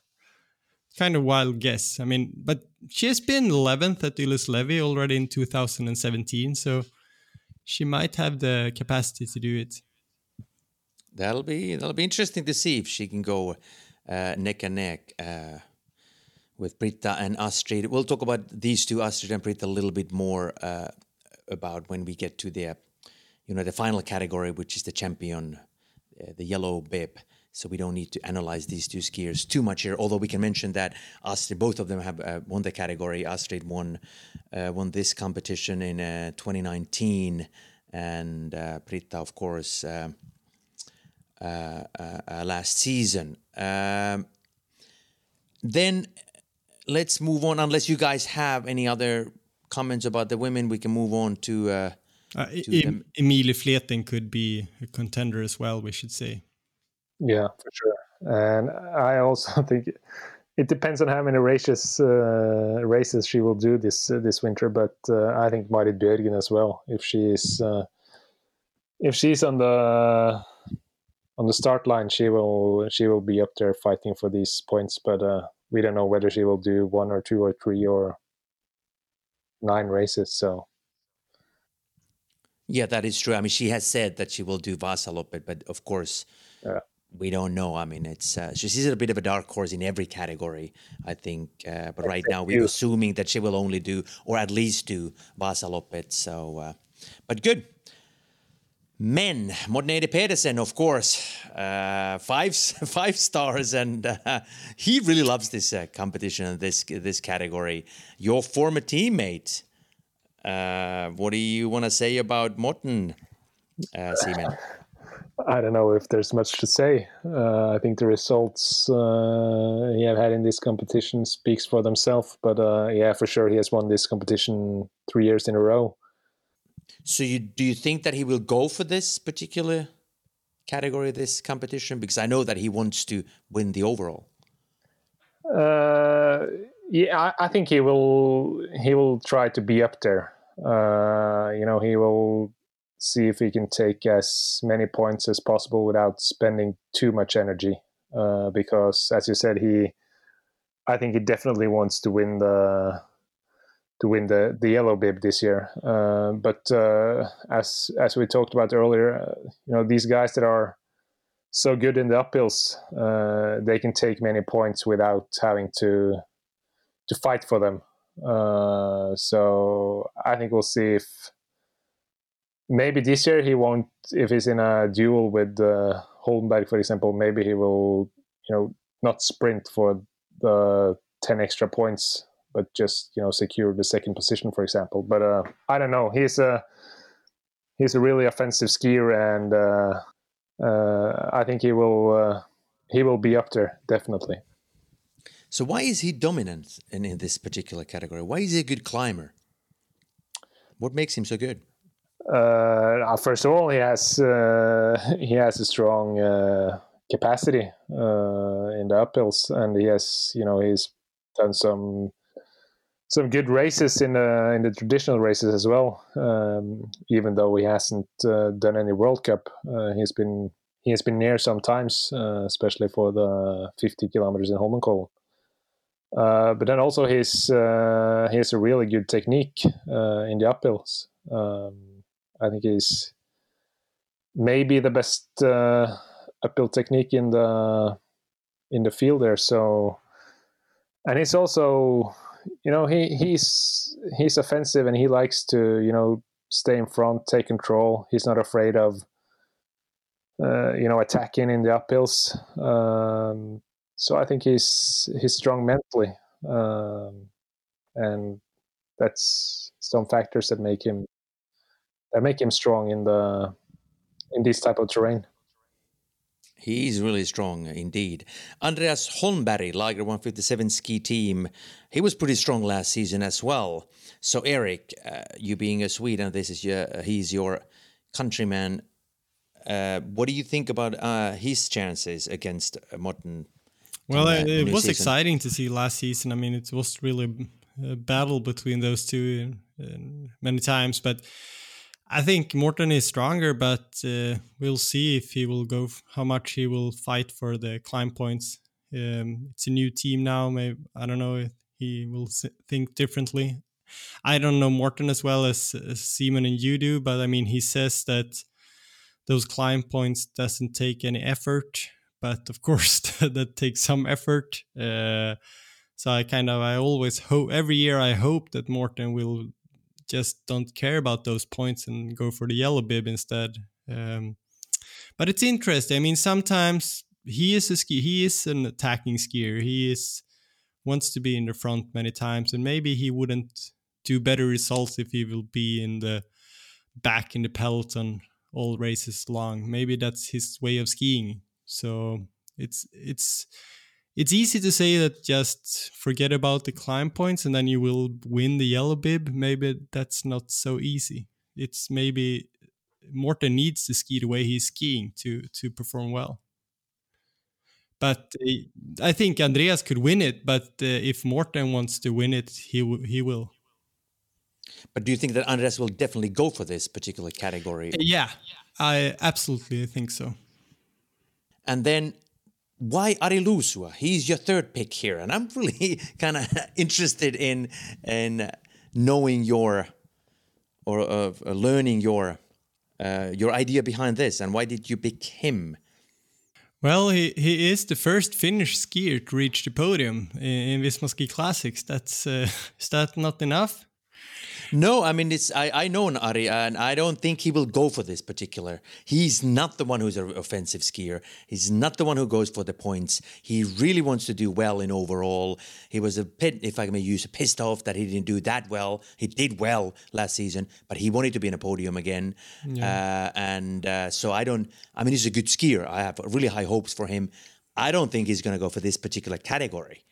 kind of wild guess. I mean but she has been 11th at Ylläs Levi already in 2017 so she might have the capacity to do it That'll be that'll be interesting to see if she can go uh, neck and neck uh, with Britta and Astrid. We'll talk about these two, Astrid and Britta, a little bit more uh, about when we get to the you know the final category, which is the champion, uh, the yellow bib. So we don't need to analyze these two skiers too much here. Although we can mention that Astrid, both of them have uh, won the category. Astrid won uh, won this competition in 2019, and Britta, of course. Uh, uh, last season. Um, then let's move on. Unless you guys have any other comments about the women, we can move on to. Uh, uh, to Emilie Fleten could be a contender as well. We should say. Yeah, for sure. And I also think it depends on how many races uh, races she will do this uh, this winter. But uh, I think Marit Bjørgen as well. If she's if she's on the on the start line, she will she will be up there fighting for these points. But uh, we don't know whether she will do one or two or three or nine races. So. Yeah, that is true. I mean, she has said that she will do Vasaloppet, but of course, yeah. we don't know. I mean, it's uh, she's a bit of a dark horse in every category, I think. Uh, but right now, we're assuming that she will only do, or at least do Vasaloppet. So, uh, but good. Men, Morten Pedersen, of course, uh, five five stars, and uh, he really loves this uh, competition and this this category. Your former teammate, uh, what do you want to say about Morten, uh, Simon? I don't know if there's much to say. Uh, I think the results he have had in this competition speaks for themselves. But yeah, for sure, he has won this competition three years in a row. So you do you think that he will go for this particular category, this competition? Because I know that he wants to win the overall. Uh, yeah, I, I, think he will. He will try to be up there. Uh, you know, he will see if he can take as many points as possible without spending too much energy. Uh, because, as you said, he, I think he definitely wants to win the to win the, the yellow bib this year. Uh, but uh, as as we talked about earlier, uh, you know these guys that are so good in the uphills, uh, they can take many points without having to to fight for them. Uh, so I think we'll see if maybe this year he won't. If he's in a duel with uh, Holmberg, for example, maybe he will, you know, not sprint for the ten extra points, but just you know secure the second position, for example. But uh, I don't know. He's a he's a really offensive skier, and uh, uh, I think he will uh, he will be up there definitely. So why is he dominant in, in this particular category? Why is he a good climber? What makes him so good? Uh, first of all, he has uh, he has a strong uh, capacity uh, in the uphills, and he has you know he's done some some good races in the in the traditional races as well. Um, even though he hasn't uh, done any World Cup, uh, he's been he has been near sometimes, especially for the 50 kilometers in Holmenkollen. Uh, but then also his uh, he has a really good technique uh, in the uphills. Um, I think he's maybe the best uh, uphill technique in the in the field there. So, and he's also, you know, he he's he's offensive and he likes to you know stay in front, take control. He's not afraid of uh, you know attacking in the uphills. Um, so I think he's he's strong mentally, um, and that's some factors that make him that make him strong in the in this type of terrain. He's really strong indeed. Andreas Holmberg, Lager 157 ski team, he was pretty strong last season as well. So Eric, uh, you being a Swede, and this is your he's your countryman. Uh, what do you think about uh, his chances against Morten well, it, it was season. exciting to see last season. I mean, it was really a battle between those two many times, but I think Morten is stronger. But uh, we'll see if he will go, how much he will fight for the climb points. Um, it's a new team now. Maybe I don't know if he will think differently. I don't know Morten as well as, as Simon and you do, but I mean, he says that those climb points doesn't take any effort but of course that takes some effort. Uh, so I kind of I always hope every year I hope that Morten will just don't care about those points and go for the yellow bib instead. Um, but it's interesting. I mean, sometimes he is a ski. He is an attacking skier. He is wants to be in the front many times, and maybe he wouldn't do better results if he will be in the back in the peloton all races long. Maybe that's his way of skiing. So it's it's it's easy to say that just forget about the climb points and then you will win the yellow bib. Maybe that's not so easy. It's maybe Morten needs to ski the way he's skiing to to perform well. But uh, I think Andreas could win it. But uh, if Morten wants to win it, he he will. But do you think that Andreas will definitely go for this particular category? Yeah, I absolutely think so. And then why Ari Luusua? He's your third pick here, and I'm really kind of interested in in knowing your or uh, learning your uh, your idea behind this, and why did you pick him? Well, he, he is the first Finnish skier to reach the podium in, in Visma Ski Classics. That's uh, is that not enough? No, I mean it's I, I know Ari, and I don't think he will go for this particular. He's not the one who's an offensive skier. He's not the one who goes for the points. He really wants to do well in overall. He was a bit, if I may use, pissed off that he didn't do that well. He did well last season, but he wanted to be in a podium again. Yeah. Uh, and uh, so I don't. I mean, he's a good skier. I have really high hopes for him. I don't think he's going to go for this particular category.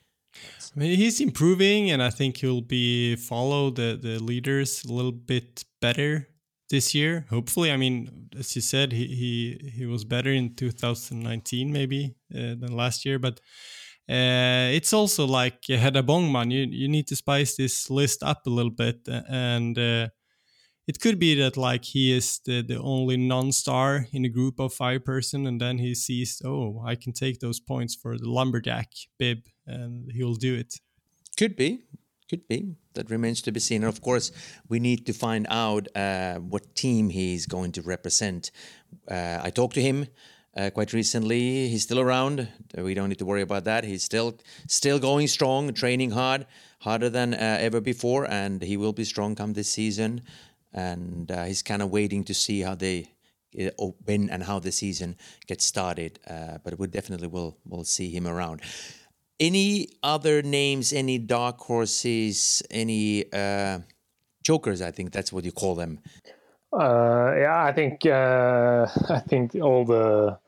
I mean, he's improving, and I think he'll be follow the the leaders a little bit better this year. Hopefully, I mean, as you said, he he he was better in 2019 maybe uh, than last year, but uh, it's also like you had Hedda Bångman. You you need to spice this list up a little bit, and uh, it could be that like he is the, the only non-star in a group of five person, and then he sees, oh, I can take those points for the lumberjack bib, and he'll do it. Could be, could be. That remains to be seen. And of course, we need to find out uh, what team he's going to represent. Uh, I talked to him uh, quite recently. He's still around. We don't need to worry about that. He's still still going strong, training hard, harder than uh, ever before, and he will be strong come this season. And uh, he's kind of waiting to see how they uh, when and how the season gets started. Uh, but we definitely will will see him around. Any other names? Any dark horses? Any uh, jokers? I think that's what you call them. Uh, yeah, I think uh, I think all the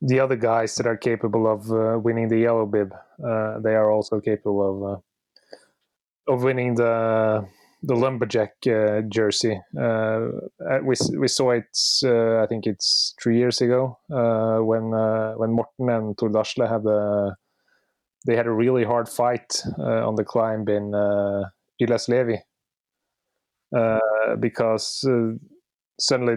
the other guys that are capable of uh, winning the yellow bib, uh, they are also capable of of winning the the lumberjack uh, jersey. Uh, uh, we we saw it. Uh, I think it's three years ago when when Morten and Asle had the they had a really hard fight on the climb in uh, Ylläslevi. because suddenly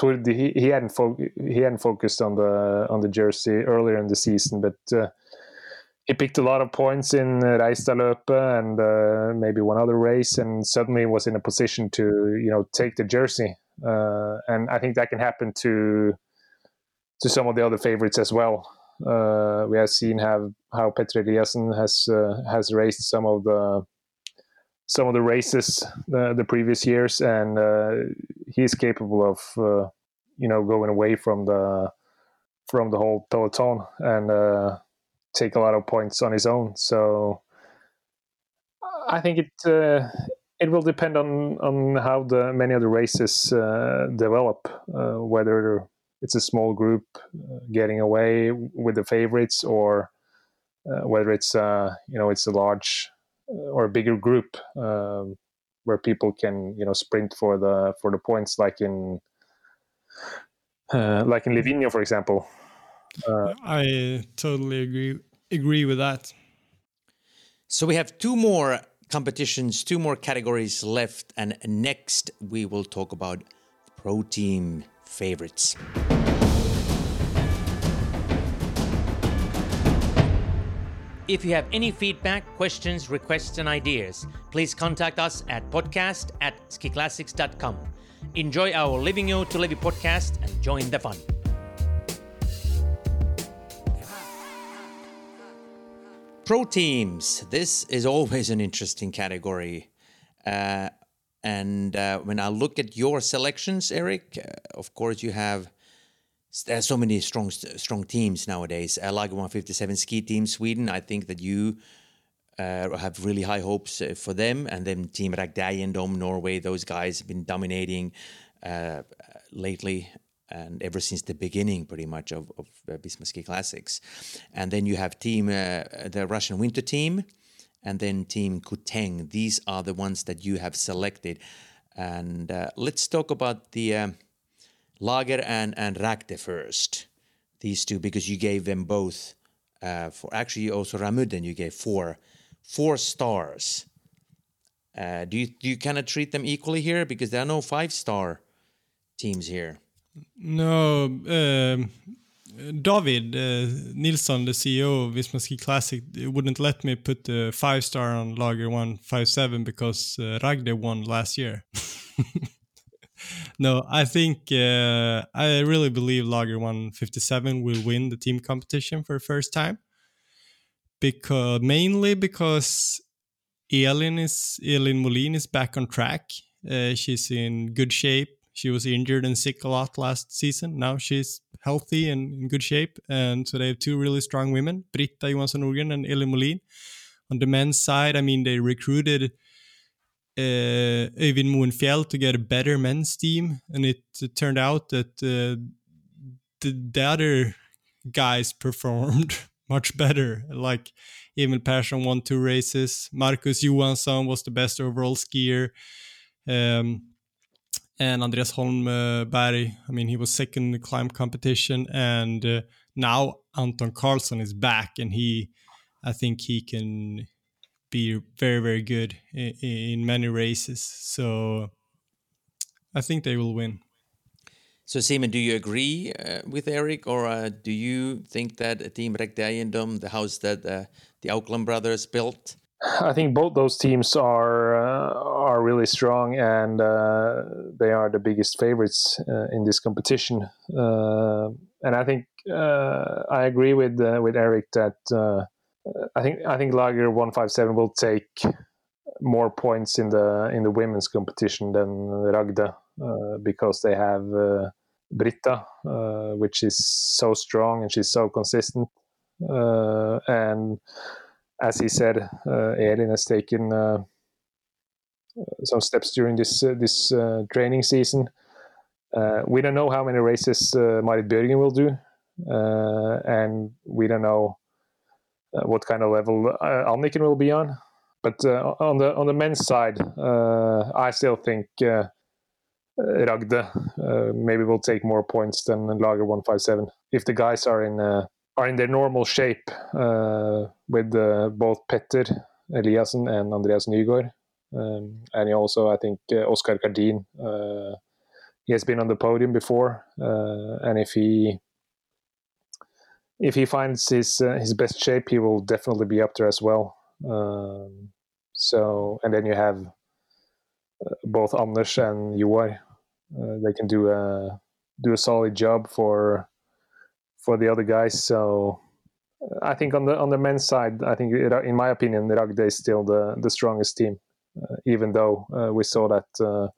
he, he hadn't fo- he hadn't focused on the on the jersey earlier in the season, but uh, he picked a lot of points in Reistadløpet and uh, maybe one other race, and suddenly was in a position to you know take the jersey. Uh, and I think that can happen to to some of the other favorites as well. Uh, we have seen have how Petter Eliassen has uh, has raced some of the some of the races the, previous years, and uh, he's capable of uh, you know going away from the from the whole peloton and uh, take a lot of points on his own. So I think it uh, it will depend on on how the many of the races uh, develop, uh, whether it's a small group getting away with the favorites or whether it's you know it's a large or a bigger group um, where people can you know sprint for the for the points like in uh, like in Livigno, for example. Uh, I totally agree agree with that. So we have two more competitions, two more categories left, and next we will talk about pro team favorites. If you have any feedback, questions, requests, and ideas, please contact us at podcast at skiclassics.com. Enjoy our Livigno to Levi podcast and join the fun. Pro teams. This is always an interesting category. Uh, and uh, when I look at your selections, Eric, uh, of course, you have there's so many strong strong teams nowadays. Uh, Lager 157 ski team Sweden. I think that you uh, have really high hopes uh, for them, and then Team Ragde Eiendom Norway. Those guys have been dominating uh, lately and ever since the beginning, pretty much of of uh, Visma Ski Classics. And then you have Team uh, the Russian Winter Team, and then Team Koteng. These are the ones that you have selected. And uh, let's talk about the um, Lager and, and Ragde first, these two, because you gave them both uh, for actually also Ramudden you gave four four stars. Uh, do you do you kind of treat them equally here because there are no five star teams here? No, um, David uh, Nilsson, the CEO of Visma Ski Classic, wouldn't let me put the five star on Lager one five seven because uh, Ragde won last year. no, I think uh, I really believe Lager 157 will win the team competition for the first time. Because mainly because Elin is Elin Mohlin is back on track. Uh, she's in good shape. She was injured and sick a lot last season. Now she's healthy and in good shape. And so they have two really strong women, Britta Johansson Norgren and Elin Mohlin. On the men's side, I mean, they recruited uh, Moenfjell to get a better men's team, and it, it turned out that uh, the, the other guys performed much better. Like Emil Persson won two races. Marcus Johansson was the best overall skier. Um, and Andreas Holmberg, I mean, he was second in the climb competition. And uh, now Anton Karlsson is back and he I think he can be very very good in, in many races. So I think they will win. So, Simon, do you agree uh, with Eric, or uh, do you think that Team Ragde Eiendom, the house that uh, the Aukland brothers built, I think both those teams are uh, are really strong, and uh, they are the biggest favorites uh, in this competition. Uh, and I think uh, I agree with uh, with Eric that I think I think Lager one five seven will take more points in the in the women's competition than Ragde because they have Britta, which is so strong and she's so consistent, and as he said, uh, Elin has taken uh, some steps during this uh, this training season. we don't know how many races uh, Marit Bjørgen will do, and we don't know what kind of level uh, Anikken will be on. But on the on the men's side, I still think. Ragde uh, maybe will take more points than Lager 157 if the guys are in uh, are in their normal shape uh, with uh, both Petter Eliassen and Andreas Nygaard. Um, and also, I think uh, Oscar Kardin, uh, he has been on the podium before, uh, and if he if he finds his uh, his best shape, he will definitely be up there as well. Um, so, and then you have both Anders and Joar. they can do a do a solid job for for the other guys. So I think on the on the men's side, I think in my opinion, the Ragde is still the the strongest team, uh, even though uh, we saw that uh,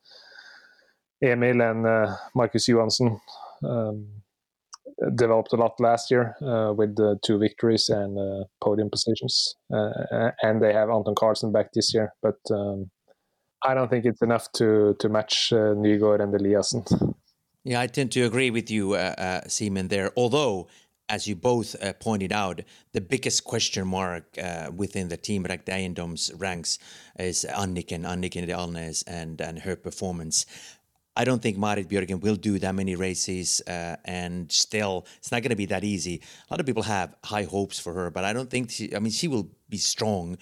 Emil and uh, Marcus Johansson um, developed a lot last year uh, with the two victories and uh, podium positions, and they have Anton Karlsson back this year, but. Um, I don't think it's enough to to match uh, Nygaard and Eliassen. Yeah, I tend to agree with you, uh, uh, Simon, there. Although, as you both uh, pointed out, the biggest question mark uh, within the team Ragde Eiendom's ranks is Anikken, Anikken Alnes, and, and her performance. I don't think Marit Bjørgen will do that many races, uh, and still, it's not going to be that easy. A lot of people have high hopes for her, but I don't think she. I mean, she will be strong,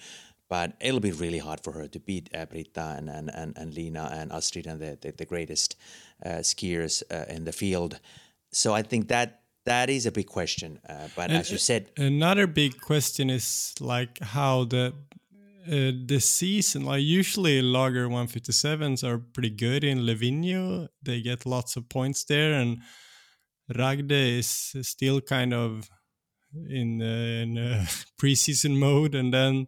but it'll be really hard for her to beat uh, Britta and, and, and, and Lina and Astrid and the, the, the greatest uh, skiers uh, in the field. So I think that that is a big question. Uh, but and, as you said, another big question is like how the uh, the season. Like usually, Lager 157s are pretty good in Livigno. They get lots of points there, and Ragde is still kind of in uh, in preseason mode, and then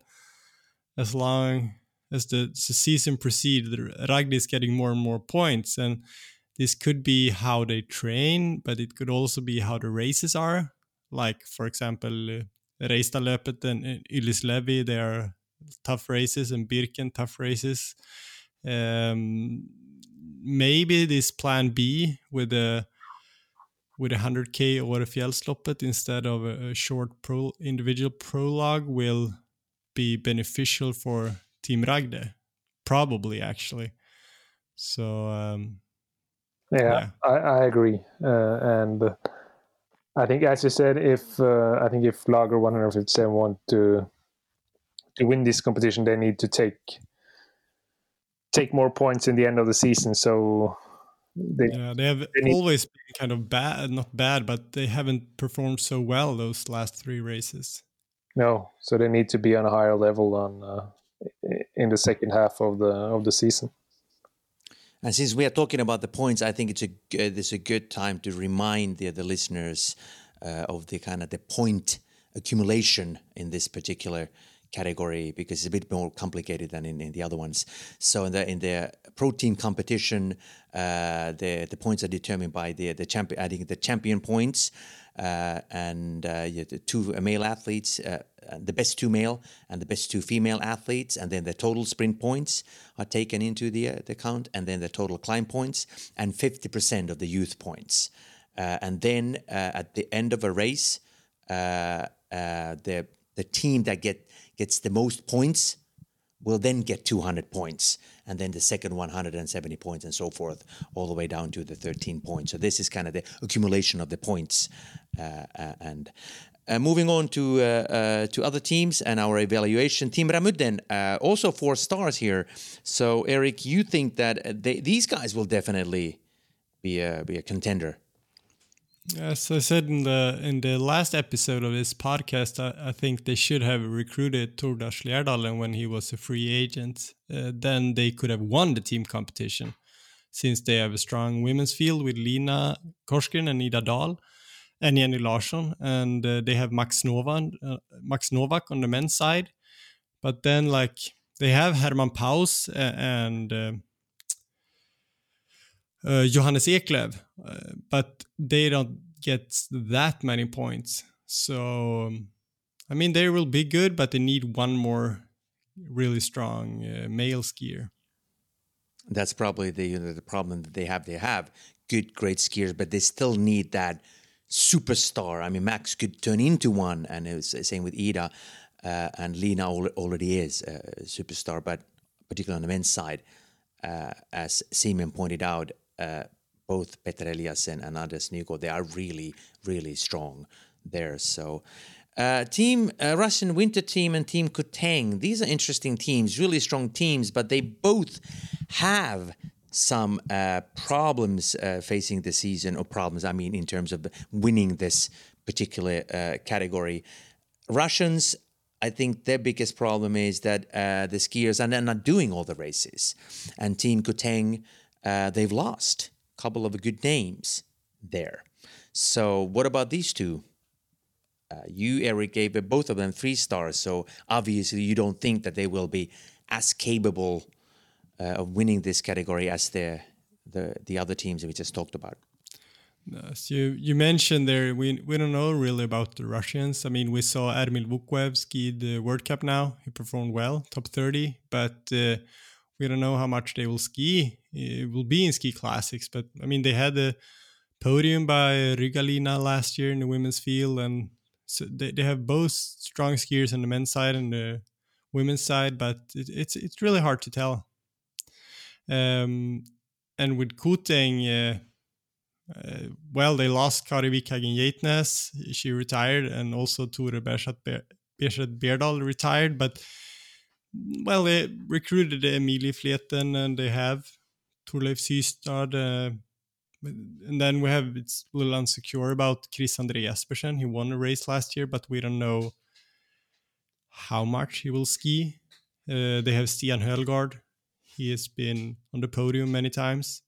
as long as the, the season proceeds, Ragde is getting more and more points. And this could be how they train, but it could also be how the races are. Like, for example, uh, Reistadløpet and Ylläslevi, they are tough races, and Birken, tough races. Um, maybe this plan B with a with a 100k or a Fjällsloppet instead of a, a short pro individual prologue will be beneficial for Team Ragde, probably actually. So um, yeah, yeah. I, I, agree, uh, and I think as you said, if uh, I think if Lager 157 want to to win this competition, they need to take take more points in the end of the season. So they, yeah, they have they always been kind of bad, not bad, but they haven't performed so well those last three races. No, so they need to be on a higher level on uh, in the second half of the of the season. And since we are talking about the points, I think it's a it's a good time to remind the the listeners uh, of the kind of the point accumulation in this particular category because it's a bit more complicated than in, in the other ones. So in the in the pro team competition, uh, the the points are determined by the the champion. Think the champion points uh, and uh, the two male athletes, uh, the best two male and the best two female athletes, and then the total sprint points are taken into the the count, and then the total climb points, and fifty percent of the youth points, and then at the end of a race, the the team that get gets the most points will then get 200 points and then the second 170 points and so forth all the way down to the 13 points. So this is kind of the accumulation of the points uh, uh, and Uh, moving on to uh, uh, to other teams and our evaluation, Team Ramudden uh, also four stars here. So Eric, you think that they, these guys will definitely be a be a contender? As I said in the in the last episode of this podcast, I, I think they should have recruited Tord Asle Gjerdalen when he was a free agent. Uh, then they could have won the team competition, since they have a strong women's field with Lina Korsgren and Ida Dahl and Jenny Larsson, and uh, they have Max Novak, uh, Max Novak on the men's side. But then, like they have Herman Paus and uh, uh, Johannes Eklev, uh, but they don't get that many points. So, um, I mean, they will be good, but they need one more really strong uh, male skier. That's probably the the problem that they have. They have good, great skiers, but they still need that superstar. I mean, Max could turn into one, and it was the same with Ida, uh, and Lina already is a superstar, but particularly on the men's side, uh, as Simon pointed out, uh, both Petter Eliassen and Anders Nygaard, they are really, really strong there. So, uh, team uh, Russian Winter Team and Team Koteng, these are interesting teams, really strong teams, but they both have some uh, problems uh, facing the season, or problems, I mean, in terms of winning this particular uh, category. Russians, I think their biggest problem is that uh, the skiers are not doing all the races. And Team Koteng, uh, they've lost a couple of good names there. So, what about these two? Uh, you, Eric, gave both of them three stars. So, obviously, you don't think that they will be as capable uh, of winning this category as the, the, the other teams we just talked about. so you, you mentioned there, we, we don't know really about the Russians. I mean, we saw Ermil Vokuev ski the World Cup now. He performed well, top 30, but uh, we don't know how much they will ski. It will be in ski classics, but I mean they had a podium by Rigalina last year in the women's field, and so they, they have both strong skiers on the men's side and the women's side, but it, it's it's really hard to tell. Um, and with Koteng, uh, uh, well, they lost Kari Vikhagen Gjeitnes. She retired, and also Tore Bjørseth Berdal retired, but well, they recruited Emilie Fleten and they have Torleif Syrstad. Uh, and then we have it's a little unsecure about Chris André Jespersen. He won a race last year, but we don't know how much he will ski. Uh, they have Stian Hoelgaard. He has been on the podium many times.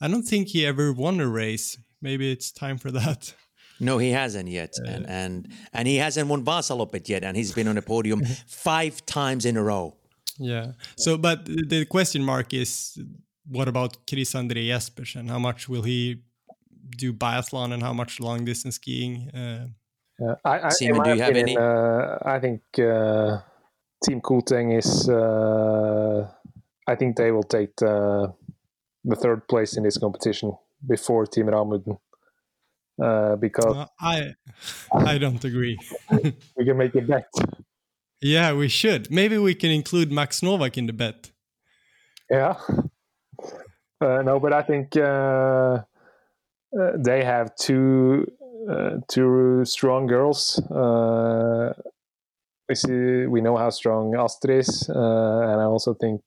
I don't think he ever won a race. Maybe it's time for that. No, he hasn't yet, uh, and and and he hasn't won Vasaloppet yet, and he's been on the podium five times in a row. Yeah. So, but the question mark is, what about Chris André Jespersen? How much will he do biathlon, and how much long distance skiing? Uh, yeah, I, I, Simon, do you have any? Uh, I think uh, Team Koteng is. I think they will take the, the third place in this competition before Team Ramudden uh, because uh, I I don't agree. we can make a bet. Yeah, we should. Maybe we can include Max Novak in the bet. Yeah. Uh, no, but I think uh, uh, they have two uh, two strong girls. We see we know how strong Astrid is, and I also think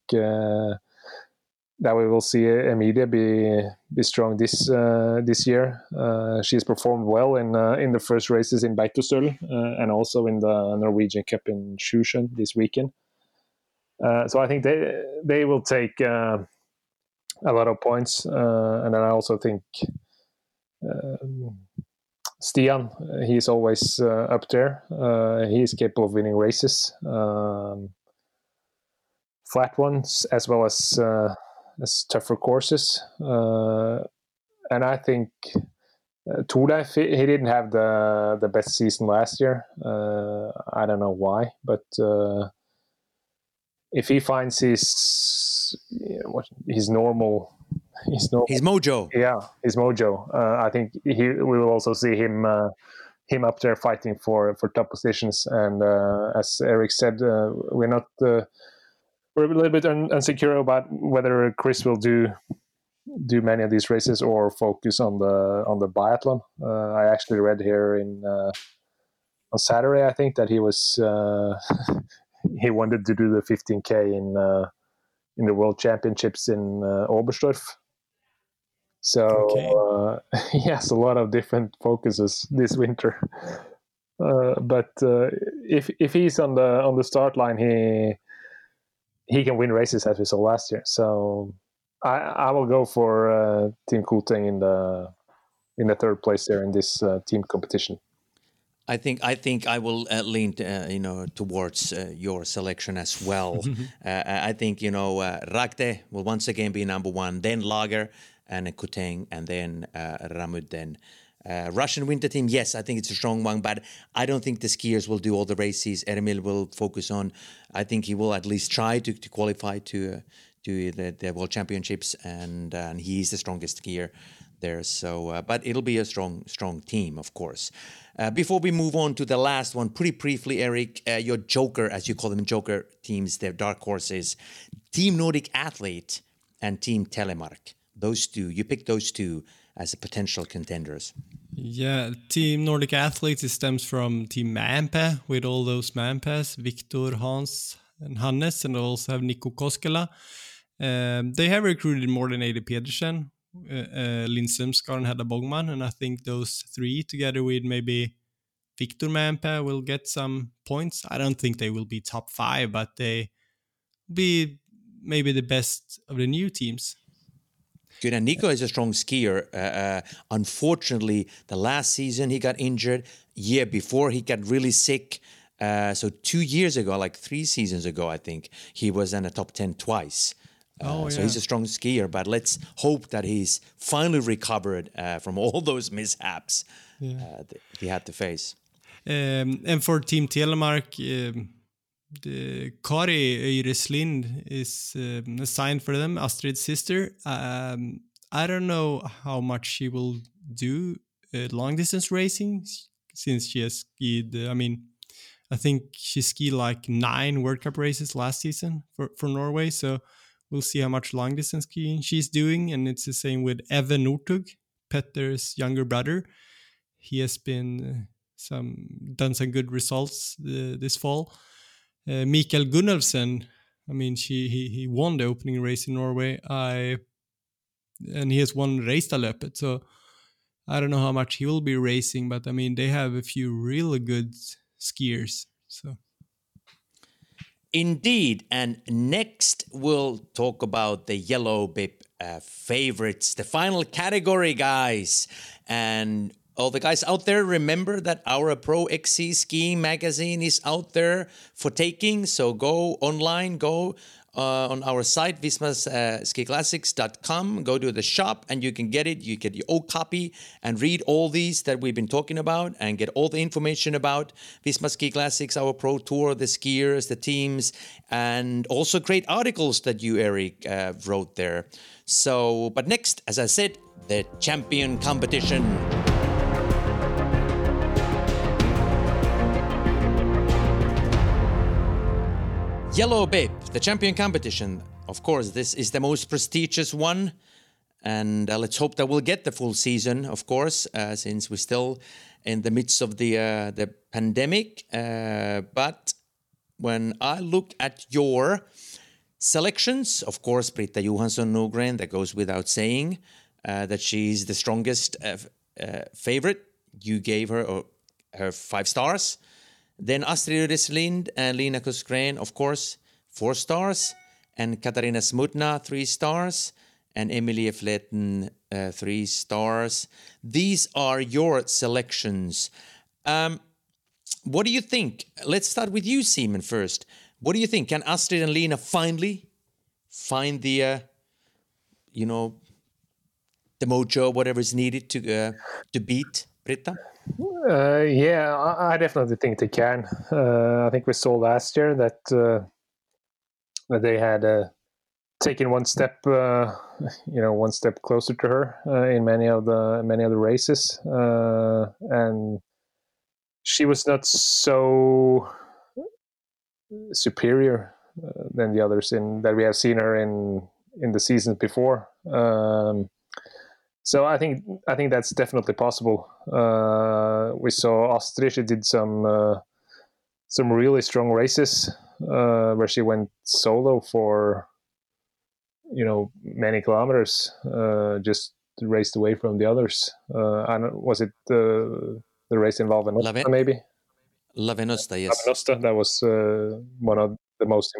that we will see Emilia be be strong this uh, this year. Uh, she's performed well in uh, in the first races in Beitostølen uh, and also in the Norwegian Cup in Sjusjøen this weekend. Uh, so I think they they will take uh, a lot of points, and then I also think um, Stian he's always up there. he is capable of winning races. Um, flat ones as well as as tougher courses. Uh, and I think uh, Torleif, he, he didn't have the the best season last year. Uh, I don't know why, but uh, if he finds his know, his normal his normal his mojo, yeah, his mojo, uh, I think he we will also see him uh, him up there fighting for for top positions. And uh, as Eric said, uh, we're not uh, we're a little bit un- insecure about whether Chris will do do many of these races or focus on the on the biathlon. Uh, I actually read here in uh, on Saturday. I think that he was uh, he wanted to do the 15k in uh, in the World Championships in uh, Oberstdorf. So Okay. uh, he has a lot of different focuses this winter. Uh, but uh, if if he's on the on the start line, he he can win races as we saw last year. So I I will go for uh, Team Koteng in the in the third place there in this uh, team competition. I think I think I will uh, lean, uh, you know, towards uh, your selection as well. uh, I think you know uh, Ragde will once again be number one, then Lager and Koteng, and then uh, Ramudden. Uh, Russian winter team, yes, I think it's a strong one, but I don't think the skiers will do all the races. Ermil will focus on. I think he will at least try to, to qualify to uh, to the, the World Championships, and uh, and he's the strongest skier there. So, uh, but it'll be a strong, strong team, of course. Uh, before we move on to the last one, pretty briefly, Eric, your Joker, as you call them, Joker teams, their dark horses, Team Nordic Athlete and Team Telemark. Those two, you picked those two as potential contenders. Yeah, Team Nordic Athletes it stems from Team Mampa with all those Mampas, Victor, Hans, and Hannes, and also have Nico Koskela. Um, they have recruited more than Ada Pedersen, uh, uh, Linn and Hedda Bångman, and I think those three, together with maybe Victor Mampa, will get some points. I don't think they will be top five, but they be maybe the best of the new teams. Good. And Nico is a strong skier. Uh, uh, unfortunately, the last season he got injured. Year before he got really sick. Uh, so two years ago, like three seasons ago, I think he was in the top ten twice. Uh, Oh, So he's a strong skier. But let's hope that he's finally recovered uh, from all those mishaps uh, that he had to face. Um, and for Team Telemark, um, the Kari Øyre Slind is um, assigned for them, Astrid's sister. Um, I don't know how much she will do uh, long distance racing since she has skied. uh, I mean, I think she skied like nine World Cup races last season for, for Norway. So we'll see how much long distance skiing she's doing. And it's the same with Even Northug, Petter's younger brother. He has been uh, some done some good results uh, this fall. Uh, Mikael Gunnulfsen, I mean, she he, he won the opening race in Norway. I and he has won Reistadløpet, so I don't know how much he will be racing, but I mean, they have a few really good skiers. So Indeed. And next, we'll talk about the Yellow Bib uh, favorites, the final category, guys. And all the guys out there, remember that our Pro XC skiing magazine is out there for taking. So go online, go uh, on our site, vismaskiclassics.com. Go to the shop and you can get it. You get your old copy and read all these that we've been talking about and get all the information about Visma Ski Classics, our pro tour, the skiers, the teams, and also great articles that you, Eric, uh, wrote there. So, but next, as I said, the champion competition. Yellow Babe, the champion competition. Of course, this is the most prestigious one. And uh, let's hope that we'll get the full season, of course, uh, since we're still in the midst of the uh, the pandemic. Uh, but when I look at your selections, of course, Britta Johansson Norgren, that goes without saying uh, that she's the strongest uh, favorite. You gave her her five stars. Then Astrid Øyre Slind and Lina Korsgren, of course, four stars. And Katarina Smutna, three stars. And Emilie Fleten, uh, three stars. These are your selections. Um, what do you think? Let's start with you, Simon, first. What do you think? Can Astrid and Lina finally find the, uh, you know, the mojo, whatever is needed to uh, to beat Britta? Uh, yeah, I, I definitely think they can. Uh, I think we saw last year that uh, that they had uh, taken one step, uh, you know, one step closer to her uh, in many of the many of the races, and she was not so superior than the others in that we have seen her in in the seasons before. Um, so I think I think that's definitely possible. Uh, we saw Astrid; did some uh, some really strong races uh, where she went solo for you know many kilometers, uh, just raced away from the others. Uh, and was it the the race involving Venosta, maybe? La Venosta, yes. La Venosta, that was uh, one of the most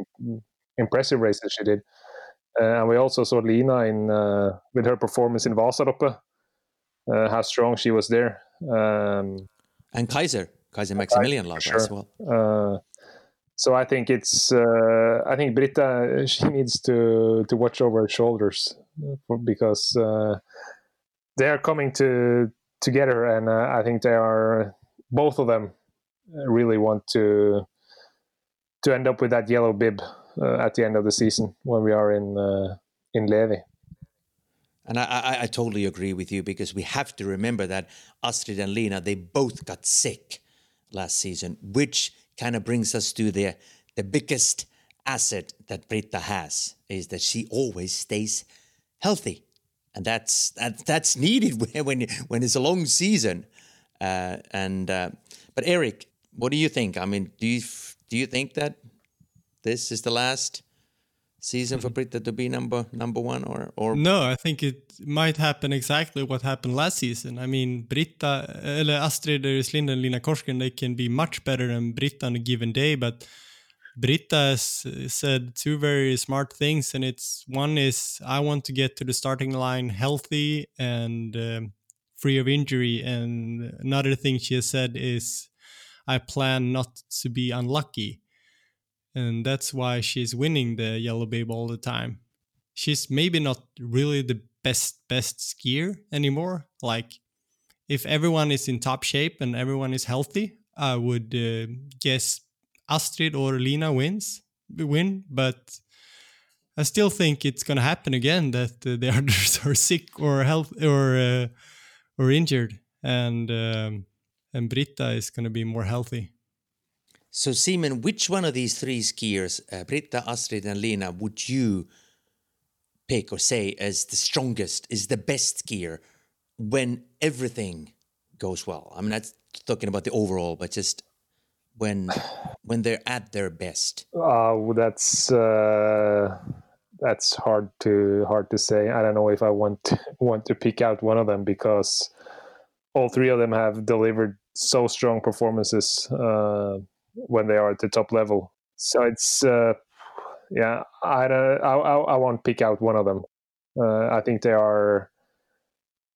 impressive races she did. Uh, and we also saw Lina in uh, with her performance in Vasaloppet, uh, how strong she was there. Um, and Kaiser, Kaiser Maximilian Lauf sure. as well. Uh, so I think it's uh, I think Britta she needs to to watch over her shoulders because they are coming to together, and I think they are both of them really want to to end up with that yellow bib uh, at the end of the season when we are in uh, in Levi. And I, I, I, totally agree with you because we have to remember that Astrid and Lina they both got sick last season, which kind of brings us to the the biggest asset that Britta has is that she always stays healthy, and that's that, that's needed when when it's a long season. Uh, and uh, but Eric, what do you think? I mean, do you do you think that this is the last season for mm-hmm. Britta to be number number one or or no I think it might happen exactly what happened last season I mean Britta eller Astrid Øyre Slind and Lina Korsgren they can be much better than Britta on a given day but Britta has said two very smart things and it's one is I want to get to the starting line healthy and um, free of injury and another thing she has said is I plan not to be unlucky and that's why she's winning the yellow bib all the time. She's maybe not really the best best skier anymore. Like if everyone is in top shape and everyone is healthy i would uh, guess astrid or lina wins win but i still think it's to happen again that uh, the others are sick or health or uh, or injured. And um, and britta is to be more healthy so, Simon, which one of these three skiers, uh, Britta, Astrid, and Lena, would you pick or say as the strongest, is the best skier when everything goes well? I'm not talking about the overall, but just when when they're at their best. Uh, that's uh, that's hard to hard to say. I don't know if I want to, want to pick out one of them because all three of them have delivered so strong performances. Uh, when they are at the top level. So it's uh, yeah, I don't, I, I, I won't pick out one of them. Uh, I think they are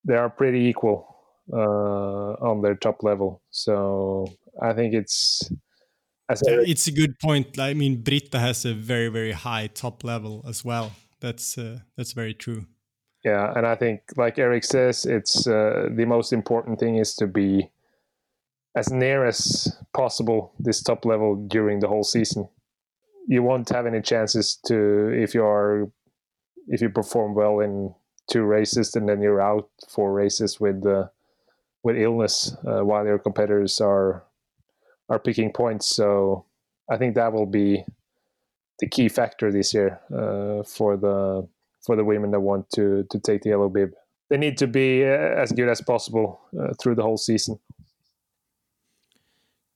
they are pretty equal uh, on their top level. So I think it's. it's a good point. I mean, Britta has a very very high top level as well. That's uh, that's very true. Yeah, and I think, like Eric says, it's uh, the most important thing is to be as near as possible this top level during the whole season. You won't have any chances to if you are if you perform well in two races and then you're out four races with uh, with illness uh, while your competitors are are picking points. So I think that will be the key factor this year uh, for the for the women that want to to take the yellow bib. They need to be uh, as good as possible uh, through the whole season.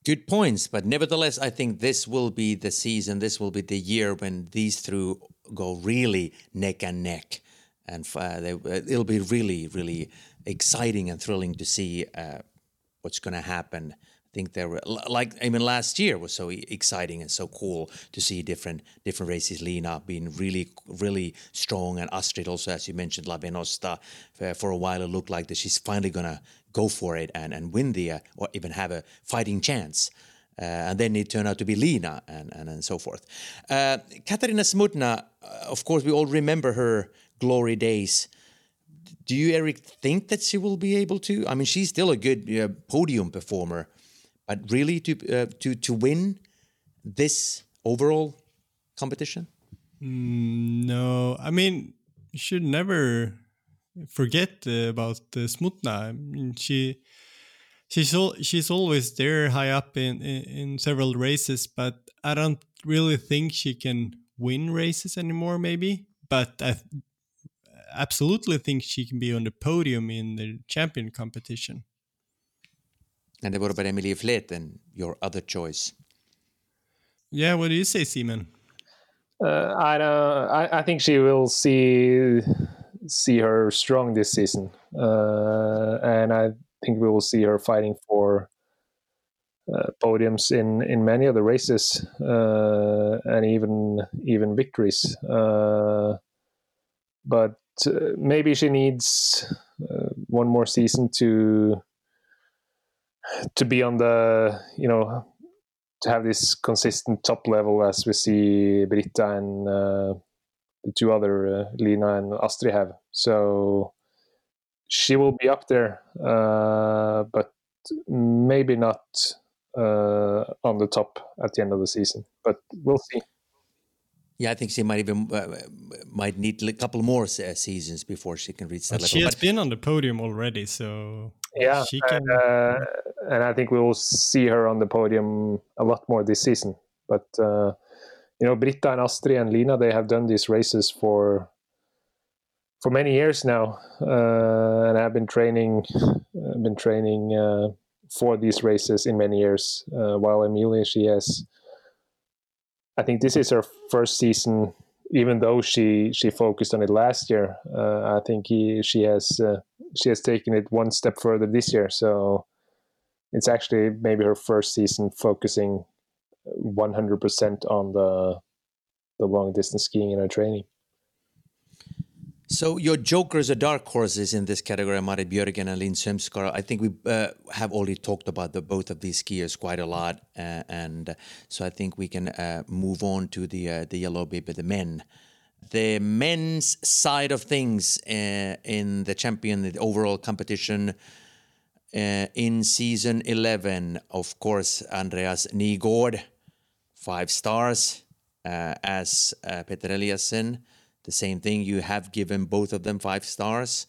Good points, but nevertheless, I think this will be the season. This will be the year when these two go really neck and neck, and uh, they, it'll be really, really exciting and thrilling to see uh, what's going to happen. I think there were like I mean last year was so exciting and so cool to see different different races. Lina being really really strong and Astrid also as you mentioned La Venosta uh, for a while it looked like that she's finally gonna go for it and, and win the uh, or even have a fighting chance. Uh, and then it turned out to be Lina and, and, and so forth. Uh, Katarina Smutna, uh, of course, we all remember her glory days. Do you, Eric, think that she will be able to? I mean, she's still a good uh, podium performer, but really to uh, to to win this overall competition? Mm, no, I mean, should never forget uh, about uh, Smutna. I mean, she she's al- she's always there high up in, in, in several races, but I don't really think she can win races anymore. Maybe, but I, absolutely think she can be on the podium in the champion competition. And what about Emilie Fleten, your other choice? Yeah, what do you say, Simon? Uh, I don't. I, I think she will see see her strong this season, uh, and I think we will see her fighting for uh, podiums in in many of the races, uh, and even even victories. Uh, but uh, maybe she needs one more season to to be on the you know to have this consistent top level as we see Britta and the two other uh, Lina and Astrid have. So she will be up there, uh, but maybe not uh, on the top at the end of the season. But we'll see. Yeah, I think she might even uh, might need a couple more seasons before she can reach that but level. She has but, been on the podium already, so yeah, she can. And, uh, and I think we will see her on the podium a lot more this season. But uh, you know, Britta and Astrid and Lina, they have done these races for for many years now, uh, and I've been training, I've been training uh, for these races in many years. Uh, while Emilie, she has I think this is her first season, even though she she focused on it last year. Uh, I think he, she has uh, she has taken it one step further this year. So it's actually maybe her first season focusing 100% on the the long distance skiing in our training. So your jokers are dark horses in this category, Marit Björgen and Linn Sömskar. I think we uh, have already talked about the, both of these skiers quite a lot, uh, and so I think we can uh, move on to the uh, the yellow bib, the men. The men's side of things uh, in the champion, the overall competition uh, in season eleven, of course, Andreas Nygaard, five stars, as Petter Eliassen the same thing. You have given both of them five stars.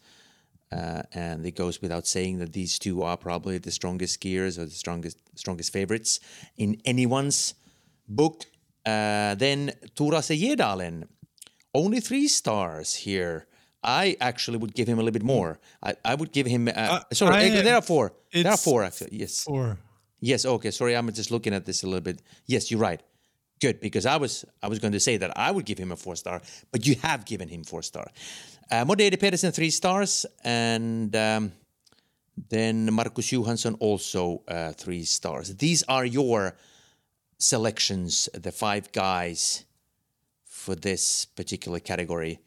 Uh, and it goes without saying that these two are probably the strongest skiers or the strongest strongest favorites in anyone's book. Uh, then Tord Gjerdalen, only three stars here. I actually would give him a little bit more. I, I would give him. Uh, uh sorry, I, there are four. There are four actually. Yes. Four. Yes. Okay. Sorry, I'm just looking at this a little bit. Yes, you're right good because I was I was going to say that I would give him a four star, but you have given him four star. Uh, Morten Eide Pedersen three stars, and um, then Marcus Johansson also uh, three stars. These are your selections, the five guys for this particular category.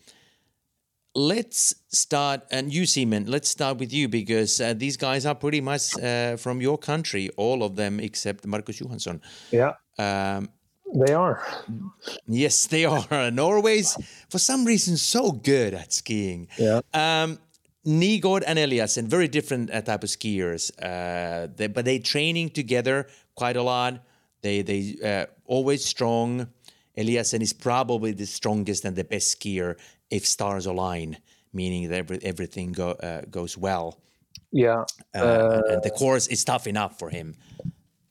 Let's start, and you, Simon, let's start with you because uh, these guys are pretty much uh, from your country, all of them except Marcus Johansson. Yeah. Um, they are. Yes, they are. Norway's, for some reason, so good at skiing. Yeah. Um, Nygaard and Eliassen, very different uh, type of skiers, uh, they, but they training together quite a lot. They they uh, always strong. Eliassen is probably the strongest and the best skier if stars align, meaning that every, everything go, uh, goes well. Yeah, uh, and the course is tough enough for him.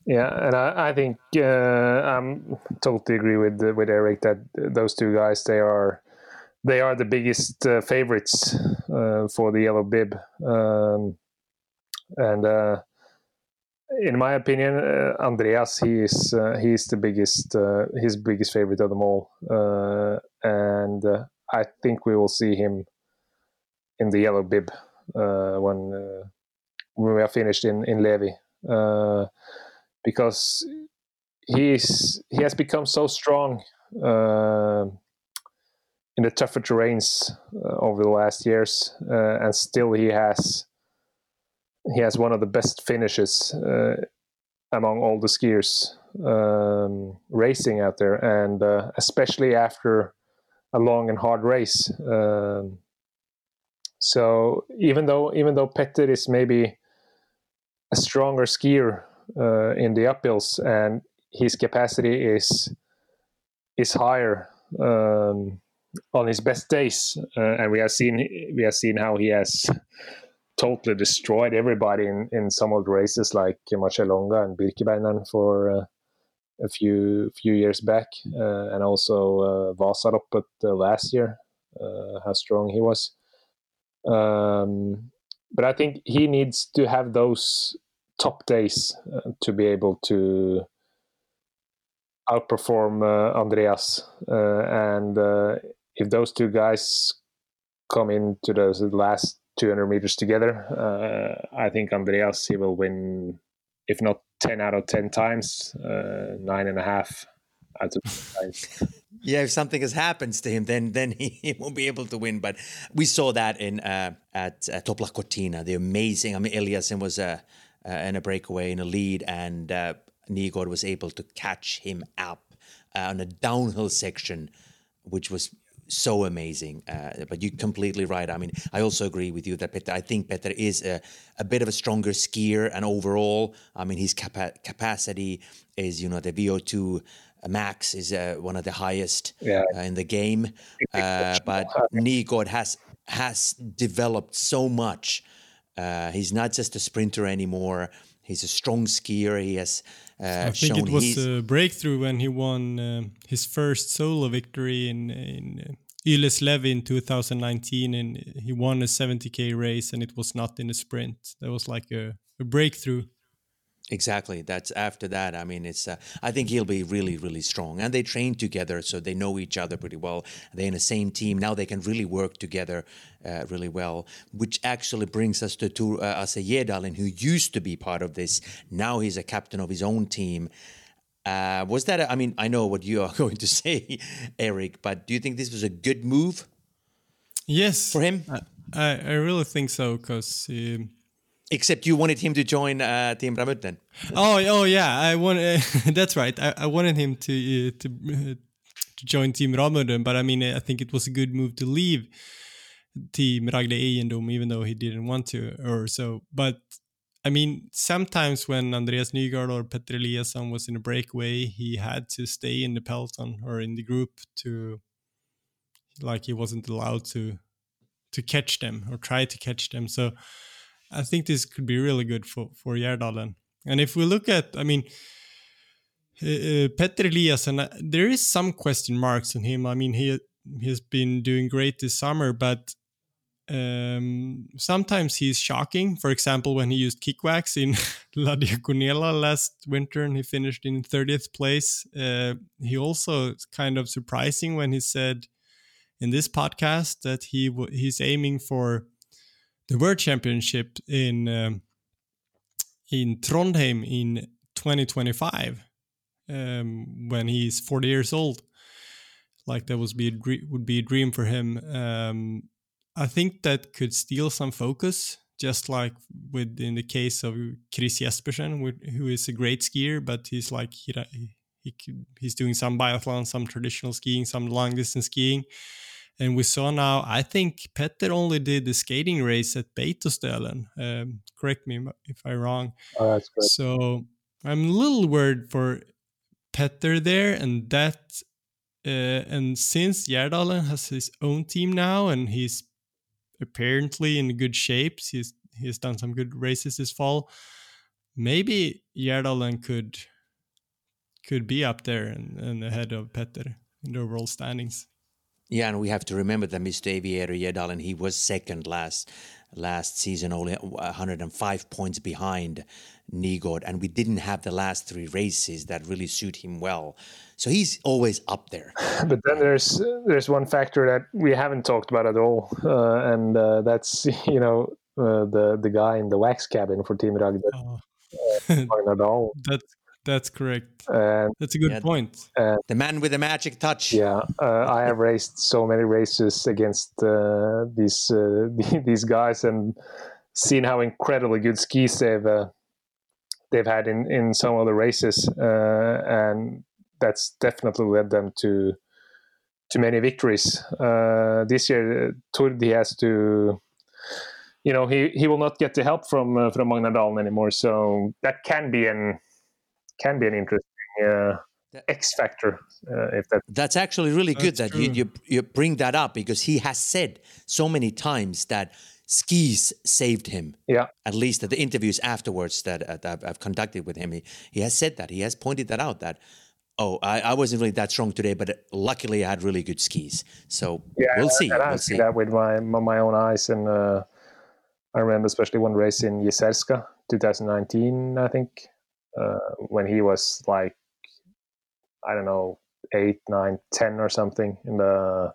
Yeah, and I, I think uh, I'm totally agree with with Eric that those two guys they are they are the biggest uh, favorites uh, for the yellow bib, um, and uh, in my opinion, uh, Andreas he is uh, he is the biggest his biggest favorite of them all, and I think we will see him in the yellow bib when when we are finished in in Levi. Because he's he has become so strong uh, in the tougher terrains uh, over the last years, uh, and still he has he has one of the best finishes uh, among all the skiers um, racing out there, and uh, especially after a long and hard race. Um, so even though even though Petter is maybe a stronger skier uh, in the uphills, and his capacity is is higher um, on his best days. Uh, and we have seen we have seen how he has totally destroyed everybody in, in some of the races, like Marcialonga and Birkebeiner for uh, a few few years back, uh, and also uh, Vasaloppet uh, last year. Uh, how strong he was. Um, but I think he needs to have those top days to be able to outperform uh, Andreas. Uh, and uh, if those two guys come into the last 200 meters together, I think Andreas he will win, if not 10 out of 10 times, uh, nine and a half out of times. yeah, if something has happens to him, then then he, he, won't be able to win. But we saw that in uh, at uh, Toblach Cortina, the amazing. I mean, Eliassen was uh, uh, in a breakaway in a lead, and uh, Nygaard was able to catch him up uh, on a downhill section, which was so amazing. Uh, but you're completely right. I mean, I also agree with you that Petter, I think Petter is a, a bit of a stronger skier, and overall, I mean, his capa- capacity is, you know, the VO2 max is uh, one of the highest yeah. uh, in the game. Uh, but Nygaard has has developed so much. Uh, he's not just a sprinter anymore. He's a strong skier. He has uh, I think it was a breakthrough when he won uh, his first solo victory in in Ylläslevi in 2019, and he won a 70k race, and it was not in a sprint. That was like a, a breakthrough. Exactly. That's after that. I mean, it's. Uh, I think he'll be really, really strong, and they train together, so they know each other pretty well. They're in the same team now. They can really work together uh, really well. Which actually brings us to, to uh, Asle Gjerdalen, who used to be part of this. Now he's a captain of his own team. Uh, was that? A, I mean, I know what you are going to say, Eric, but do you think this was a good move? Yes, for him. I I really think so because. Um, Except you wanted him to join uh, Team Ramudden. Oh, oh yeah, I want. Uh, that's right. I, I wanted him to uh, to uh, to join Team Ramudden, but I mean, I think it was a good move to leave Team Ragde Eiendom, even though he didn't want to or so. But I mean, sometimes when Andreas Nygaard or Petter Eliassen was in a breakaway, he had to stay in the peloton or in the group to, like, he wasn't allowed to to catch them or try to catch them. So I think this could be really good for for Gjerdalen. And if we look at, I mean, uh, uh Petter Eliassen, uh, there is some question marks on him. I mean, he he's been doing great this summer, but um, sometimes he's shocking. For example, when he used kickwax in La Diagonela last winter and he finished in 30th place. Uh, he also kind of surprising when he said in this podcast that he he's aiming for the World Championship in um, in Trondheim in 2025 um, when he's 40 years old. Like that would be a would be a dream for him. Um, I think that could steal some focus, just like with in the case of Chris Jespersen, who is a great skier, but he's like he, he he's doing some biathlon, some traditional skiing, some long distance skiing and we saw now, I think Petter only did the skating race at Beitostølen. Um, correct me if I'm wrong. Oh, that's. So I'm a little worried for Petter there, and that, uh, and since Gjerdalen has his own team now, and he's apparently in good shape, he's he's done some good races this fall. Maybe Gjerdalen could could be up there and, and ahead of Petter in the overall standings. Yeah, and we have to remember that Mr. Aviator Gjerdalen, he was second last last season, only 105 points behind Nygaard, and we didn't have the last three races that really suit him well. So he's always up there. But then there's there's one factor that we haven't talked about at all, uh, and uh, that's you know uh, the the guy in the wax cabin for Team Ragde. Oh. Uh, that's that's correct. And That's a good yeah, point. the man with the magic touch. Yeah, uh, I have raced so many races against uh, these uh, these guys and seen how incredibly good skis they've uh, they've had in in some of the races, uh, and that's definitely led them to to many victories. Uh, this year, Tord he has to you know he, he will not get the help from uh, from Magnar Dalen anymore. So that can be an can be an interesting uh, X factor. Uh, if that that's actually really good that you, you you bring that up because he has said so many times that skis saved him. Yeah. At least at the interviews afterwards that, uh, that I've conducted with him, he, he has said that. He has pointed that out that Oh, I, I wasn't really that strong today, but luckily I had really good skis. So Yeah, we'll see. And I We'll see see. that with my my my own eyes, and uh, I remember especially one race in Jizerská, 2019, I think, uh, when he was like, I don't know, eight, nine, ten, or something in the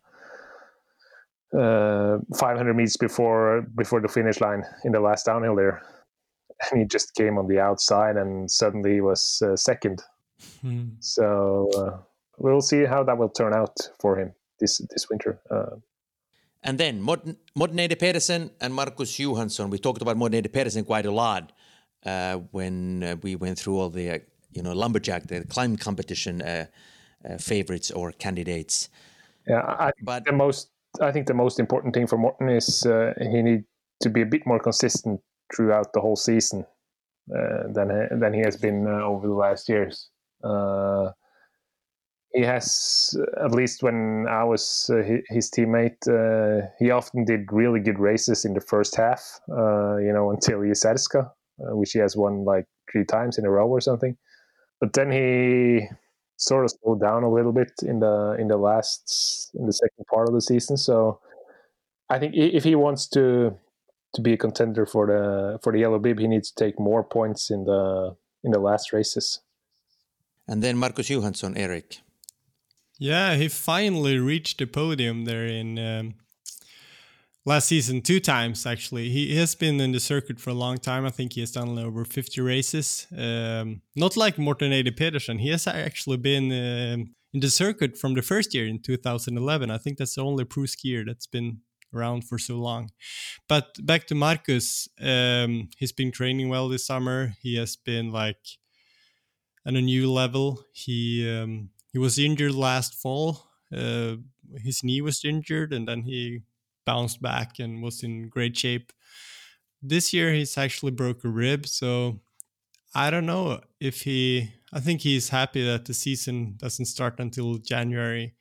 uh, 500 meters before before the finish line in the last downhill there, and he just came on the outside, and suddenly he was uh, second. Hmm. So uh, we'll see how that will turn out for him this this winter. Uh, And then Morten, Morten Eide Pedersen and Marcus Johansson. We talked about Morten Eide Pedersen quite a lot uh, when uh, we went through all the, uh, you know, lumberjack, the climb competition uh, uh, favorites or candidates. yeah, I, But the most I think the most important thing for Morton is uh, he need to be a bit more consistent throughout the whole season uh, than than he has been uh, over the last years. Uh, he has, at least when I was uh, his teammate, uh, he often did really good races in the first half. Uh, you know, until Jizerská, uh, which he has won like three times in a row or something. But then he sort of slowed down a little bit in the in the last in the second part of the season. So I think if he wants to to be a contender for the for the yellow bib, he needs to take more points in the in the last races. and then Marcus Johansson, Eric. Yeah, he finally reached the podium there in um, last season two times. Actually, he has been in the circuit for a long time. I think he has done over fifty races. Um, not like Morten Eide Pedersen. He has actually been um in the circuit from the first year in 2011. I think that's the only pro skier that's been around for so long. But back to Marcus, um, he's been training well this summer. He has been like at a new level. He um, he was injured last fall. Uh, his knee was injured, and then he bounced back and was in great shape. This year, he's actually broke a rib, so I don't know if he. I think he's happy that the season doesn't start until January,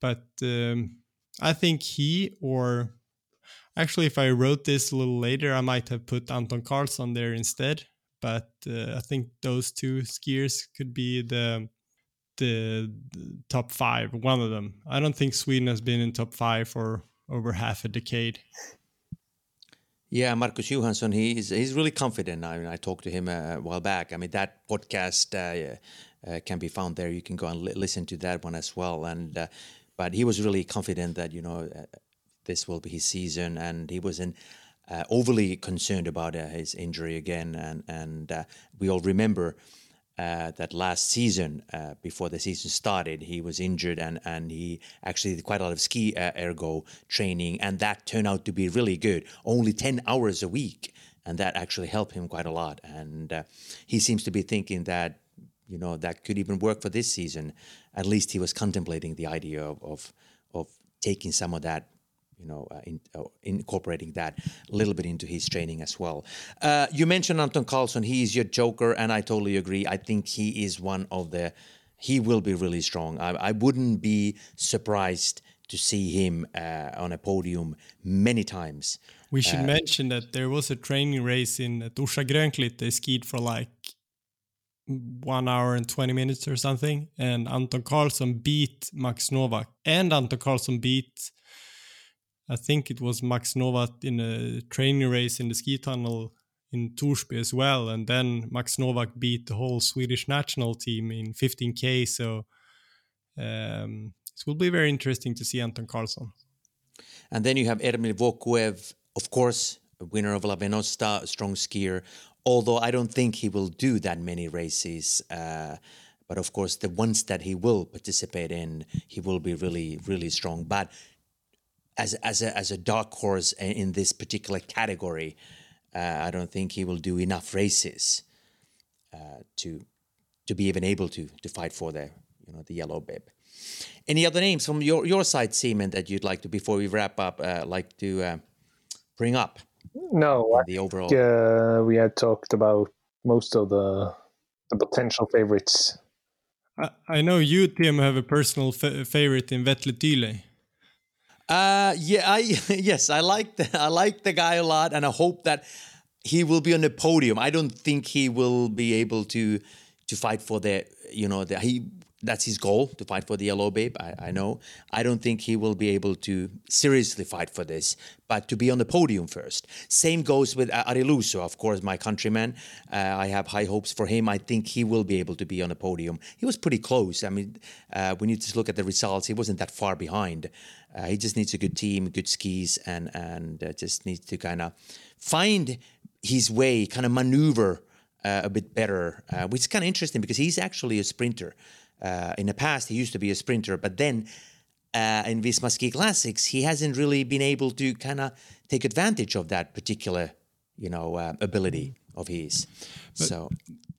but um, I think he or actually, if I wrote this a little later, I might have put Anton Karlsson there instead. But uh, I think those two skiers could be the the, the top five, one of them. I don't think Sweden has been in top five for over half a decade. Yeah, Marcus Johansson, he's he's really confident. I mean, I talked to him a while back. I mean, that podcast uh, uh, can be found there. You can go and li- listen to that one as well. And uh, but he was really confident that you know uh, this will be his season, and he wasn't uh, overly concerned about uh, his injury again. And and uh, we all remember uh, that last season, uh, before the season started, he was injured and, and he actually did quite a lot of ski uh, ergo training, and that turned out to be really good. Only 10 hours a week, and that actually helped him quite a lot. And uh, he seems to be thinking that, you know, that could even work for this season. At least he was contemplating the idea of, of, of taking some of that you know, uh, in, uh, incorporating that a little bit into his training as well. Uh, you mentioned Anton Karlsson; he is your joker, and I totally agree. I think he is one of the. He will be really strong. I, I wouldn't be surprised to see him uh, on a podium many times. We should mention that there was a training race in at Orsa Grönklitt. They skied for like one hour and 20 minutes or something. And Anton Karlsson beat Max Novak. And Anton Karlsson beat, I think it was Max Novak in a training race in the ski tunnel in Torsby as well. And then Max Novak beat the whole Swedish national team in 15K. So um, it will be very interesting to see Anton Karlsson. And then you have Ermil Vokuev, of course, winner of La Venosta, a strong skier. Although I don't think he will do that many races, uh, but of course the ones that he will participate in, he will be really, really strong. But as as a as a dark horse in this particular category, uh, I don't think he will do enough races uh, to to be even able to to fight for the you know the yellow bib. Any other names from your your side, Simon, that you'd like to before we wrap up, uh, like to uh, bring up No, I the overall? think uh, we had talked about most of the the potential favorites. I, I know you, Tim, have a personal fa- favorite in Vetle Tyle. Uh, yeah, I yes, I like the I like the guy a lot, and I hope that he will be on the podium. I don't think he will be able to to fight for the you know the he that's his goal to fight for the yellow bib. I, I, know. I don't think he will be able to seriously fight for this, but to be on the podium first. Same goes with uh, Ari Luusua, of course, my countryman. Uh, I have high hopes for him. I think he will be able to be on the podium. He was pretty close. I mean, uh, when you just look at the results, he wasn't that far behind. Uh, he just needs a good team, good skis, and and uh, just needs to kind of find his way, kind of maneuver. Uh, a bit better, which is kind of interesting because he's actually a sprinter. Uh, in the past, he used to be a sprinter, but then uh, in Visma Ski Classics, he hasn't really been able to kind of take advantage of that particular, you know, uh, ability of his. But so,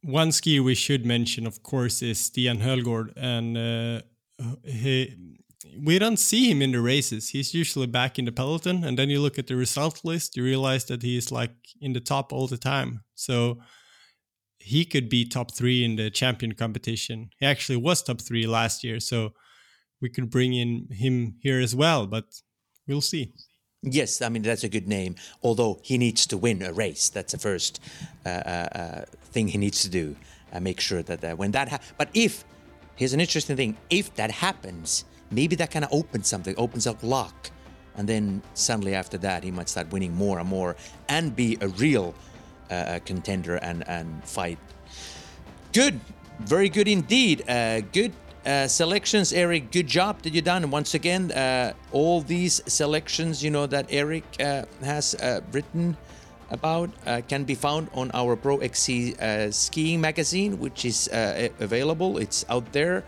one skier we should mention, of course, is Stian Hoelgaard, and uh, he. We don't see him in the races. He's usually back in the peloton, and then you look at the result list, you realize that he's like in the top all the time. So he could be top three in the champion competition. He actually was top three last year, so we could bring in him here as well, but we'll see. Yes, I mean that's a good name. Although he needs to win a race, that's the first uh, uh, uh thing he needs to do. Uh, make sure that uh, when that, ha- but if here's an interesting thing, if that happens, maybe that kind of opens something, opens up luck, and then suddenly after that he might start winning more and more and be a real uh, contender and and fight. Good, very good indeed. Uh, good uh, selections, Eric. Good job that you've done. Once again, uh, all these selections, you know, that Eric uh, has uh, written about can be found on our Pro XC skiing magazine, which is available. It's out there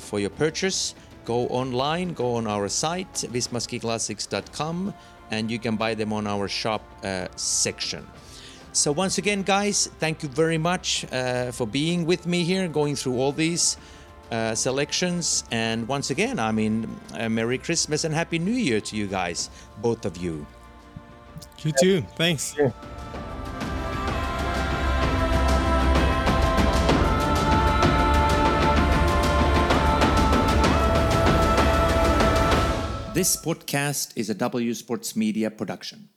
for your purchase. Go online, go on our site, vismaskiclassics.com, and you can buy them on our shop section. So, once again, guys, thank you very much uh, for being with me here, going through all these uh, selections. And once again, I mean, uh, Merry Christmas and Happy New Year to you guys, both of you. You too. Thanks. Yeah. This podcast is a W Sports Media production.